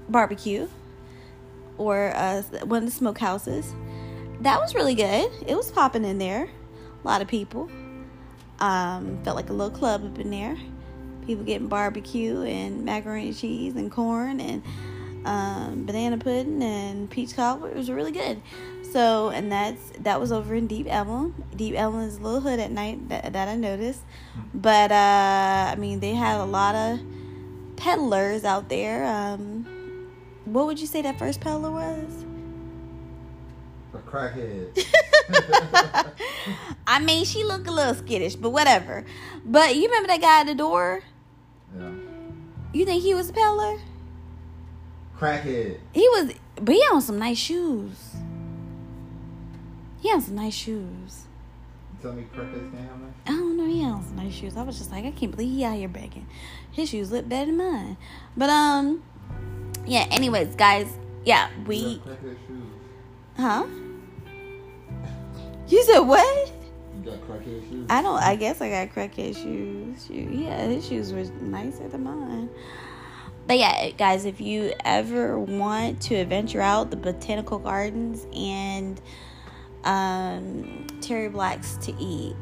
A: barbecue or uh, one of the smokehouses that was really good. It was popping in there. A lot of people. Um, felt like a little club up in there. People getting barbecue and macaroni and cheese and corn and um, banana pudding and peach cobbler. It was really good. So, and that's that was over in Deep Ellum. Deep Ellum is a little hood at night that, that I noticed. But uh, I mean, they had a lot of peddlers out there. Um, what would you say that first peddler was?
B: A crackhead.
A: I mean, she looked a little skittish, but whatever. But you remember that guy at the door?
B: Yeah.
A: You think he was a peddler?
B: Crackhead.
A: He was, but he on some nice shoes. He on some nice shoes.
B: tell me crackheads can't have nice
A: I don't know. He has nice shoes. I was just like, I can't believe he out here begging. His shoes look better than mine. But um, yeah. Anyways, guys, yeah, we,
B: crackhead shoes.
A: huh? You said what? I don't. I guess I got crackhead shoes. Yeah, his shoes were nicer than mine. But yeah, guys, if you ever want to adventure out the botanical gardens and um, Terry Black's to eat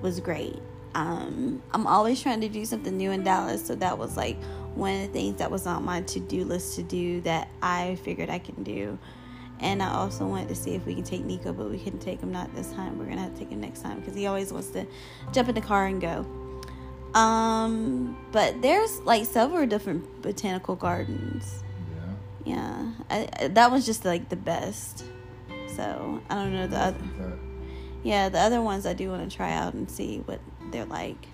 A: was great. Um, I'm always trying to do something new in Dallas, so that was like one of the things that was on my to do list to do that I figured I can do. And I also wanted to see if we can take Nico, but we couldn't take him not this time. We're gonna have to take him next time because he always wants to jump in the car and go. Um, but there's like several different botanical gardens.
B: Yeah.
A: Yeah, I, that was just like the best. So I don't know the other. Yeah, the other ones I do want to try out and see what they're like.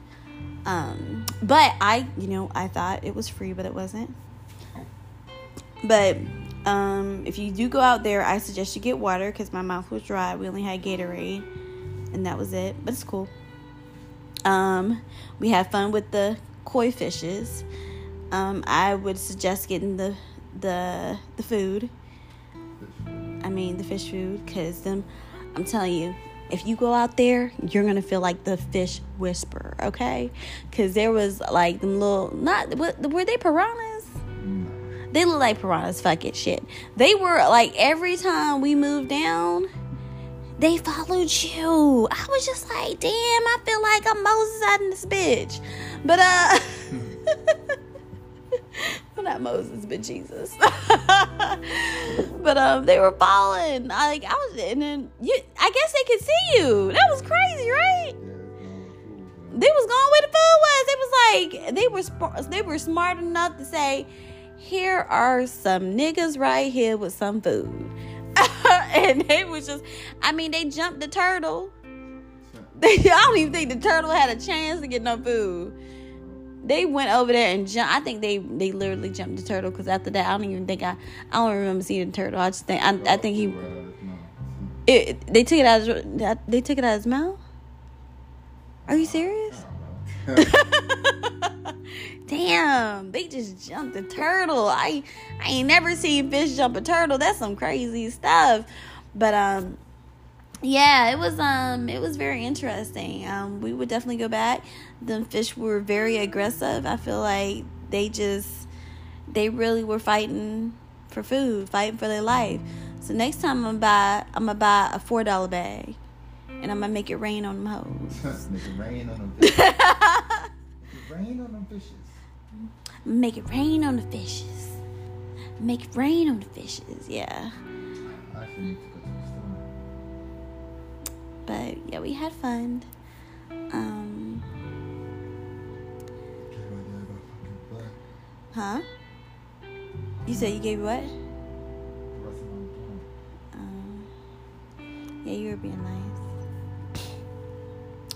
A: Um, but I, you know, I thought it was free, but it wasn't. But um, if you do go out there, I suggest you get water because my mouth was dry. We only had Gatorade, and that was it. But it's cool. Um, we had fun with the koi fishes. Um, I would suggest getting the the the food. I mean the fish food because them. I'm telling you, if you go out there, you're gonna feel like the fish whisperer, okay? Because there was like them little not what were they piranhas? They look like piranhas. Fuck it, shit. They were like every time we moved down, they followed you. I was just like, damn, I feel like I'm Moses out in this bitch. But uh well, not Moses, but Jesus. but um they were following. I like I was and then you I guess they could see you. That was crazy, right? They was going where the food was. It was like they were they were smart enough to say, "Here are some niggas right here with some food," and they was just. I mean, they jumped the turtle. I don't even think the turtle had a chance to get no food. They went over there and jumped. I think they they literally jumped the turtle because after that, I don't even think I I don't remember seeing the turtle. I just think I, I think he it, they took it out. Of, they took it out of his mouth. Are you serious? Damn, they just jumped a turtle. I I ain't never seen fish jump a turtle. That's some crazy stuff. But um yeah, it was um it was very interesting. Um we would definitely go back. The fish were very aggressive. I feel like they just they really were fighting for food, fighting for their life. So next time I'm buy I'm gonna buy a four dollar bag and I'm gonna make it rain on them hoes.
B: Nigga, rain on them fishes. Rain on them fishes.
A: Make it rain on the fishes. Make it rain on the fishes, yeah.
B: I actually need to go to the store.
A: But yeah, we had fun. Um,
B: Okay, well, yeah, I got fucking black.
A: huh? You said you gave what?
B: The rest of my blunt.
A: Um, yeah, you were being nice.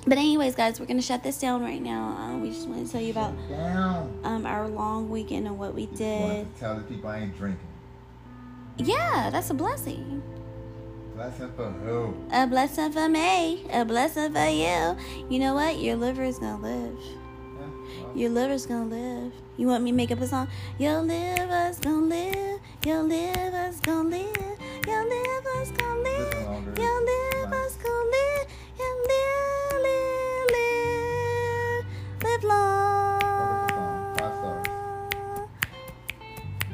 A: But anyways, guys, we're gonna shut this down right now. Um, we just want to tell you about um our long weekend and what we
B: Just
A: did.
B: tell the people I ain't drinking.
A: Yeah, that's a blessing.
B: Blessing for who?
A: A blessing for me. A blessing for you. You know what? Your liver is gonna live.
B: Yeah, well,
A: Your liver's gonna live. You want me to make up a song? Your liver's gonna live. Your liver's gonna live. Your liver's gonna live. Your liver's gonna live. And live, live, live, live long.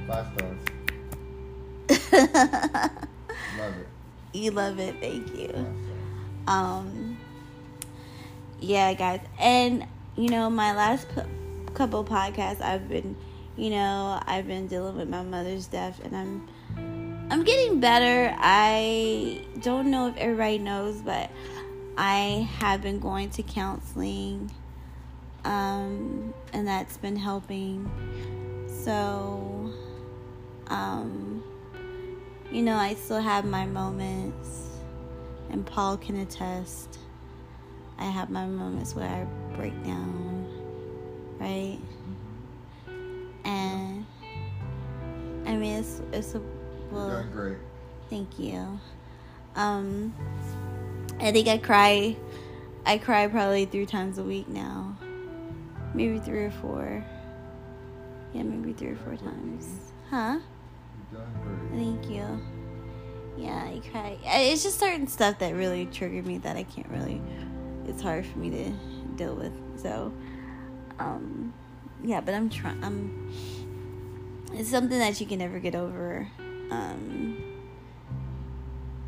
B: Five stars. Love it.
A: you love it. Thank you. Um yeah guys and you know my last p- couple podcasts i've been you know i've been dealing with my mother's death and i'm i'm getting better i don't know if everybody knows but i have been going to counseling um and that's been helping so um you know i still have my moments and Paul can attest. I have my moments where I break down, right? And I mean, it's it's a
B: You're
A: well.
B: doing great.
A: Thank you. Um, I think I cry I cry probably three times a week now. Maybe three or four. Yeah, maybe three or four times. Huh? Thank you. Yeah, I cry. It's just certain stuff that really triggered me that I can't really. It's hard for me to deal with. So, um, yeah, but I'm trying. I'm. It's something that you can never get over. Um,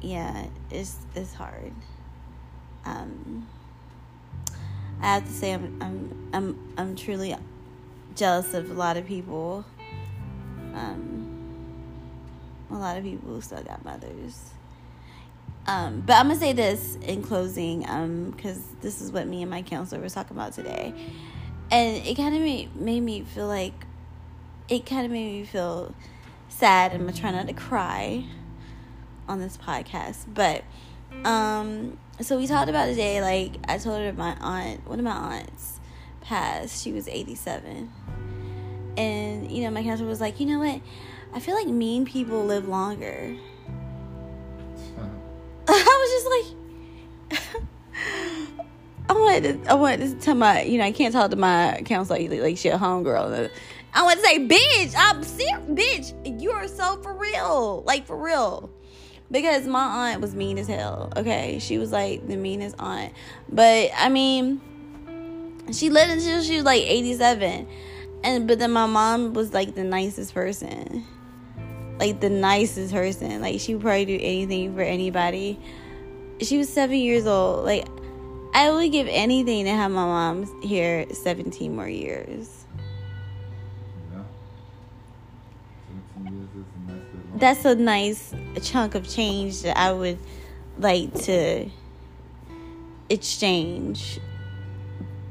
A: yeah, it's it's hard. Um, I have to say I'm I'm I'm I'm truly jealous of a lot of people. Um, a lot of people who still got mothers. Um, but I'm gonna say this in closing, because um, this is what me and my counselor was talking about today, and it kind of made made me feel like it kind of made me feel sad. And I'm trying not to cry on this podcast, but um, so we talked about today. Like I told her my aunt, one of my aunts passed. She was 87, and you know my counselor was like, you know what? I feel like mean people live longer. I was just like, I wanted to, I wanted to tell my, you know, I can't talk to my counselor like, like she a homegirl. I want to say, bitch, I'm serious, bitch, you are so for real, like for real. Because my aunt was mean as hell. Okay, she was like the meanest aunt, but I mean, she lived until she was like 87, and but then my mom was like the nicest person like the nicest person. Like she would probably do anything for anybody. She was seven years old. Like I would give anything to have my mom here seventeen more years. That's a nice chunk of change that I would like to exchange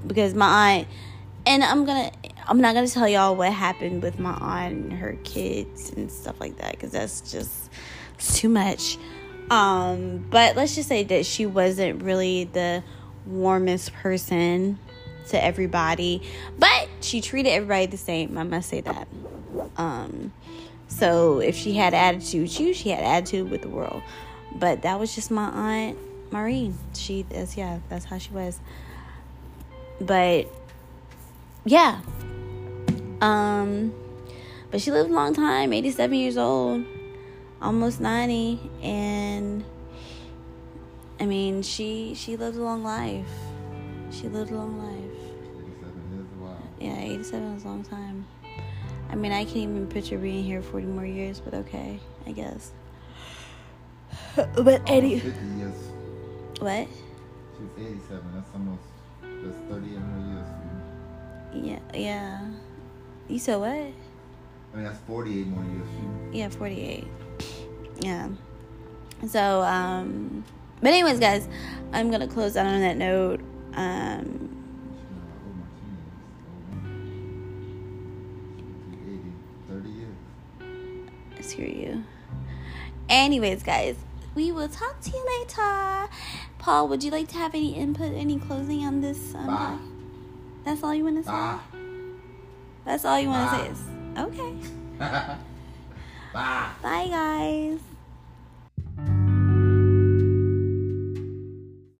A: because my aunt and I'm gonna I'm not gonna tell y'all what happened with my aunt and her kids and stuff like that because that's just too much. Um, but let's just say that she wasn't really the warmest person to everybody, but she treated everybody the same. I must say that. Um, so if she had attitude with you, she had attitude with the world. But that was just my aunt Maureen. She is yeah, that's how she was. But yeah, um, but she lived a long time, 87 years old, almost 90, and I mean, she she lived a long life. She lived a long life. 87 is a while. Yeah, 87 is a long time. I mean, I can't even picture being here 40 more years, but okay, I guess. but Eddie. 50 years. What?
B: She's 87. That's almost, that's 30 more years.
A: Yeah, yeah. You said what? I
B: mean, that's 48 more years.
A: Yeah, 48. Yeah. So, um, but anyways, guys, I'm gonna close out on that note. Um, screw you. Anyways, guys, we will talk to you later. Paul, would you like to have any input, any closing on this? Um, That's all you want to say? Bye. That's all you want to say is okay. Bye. Bye, guys.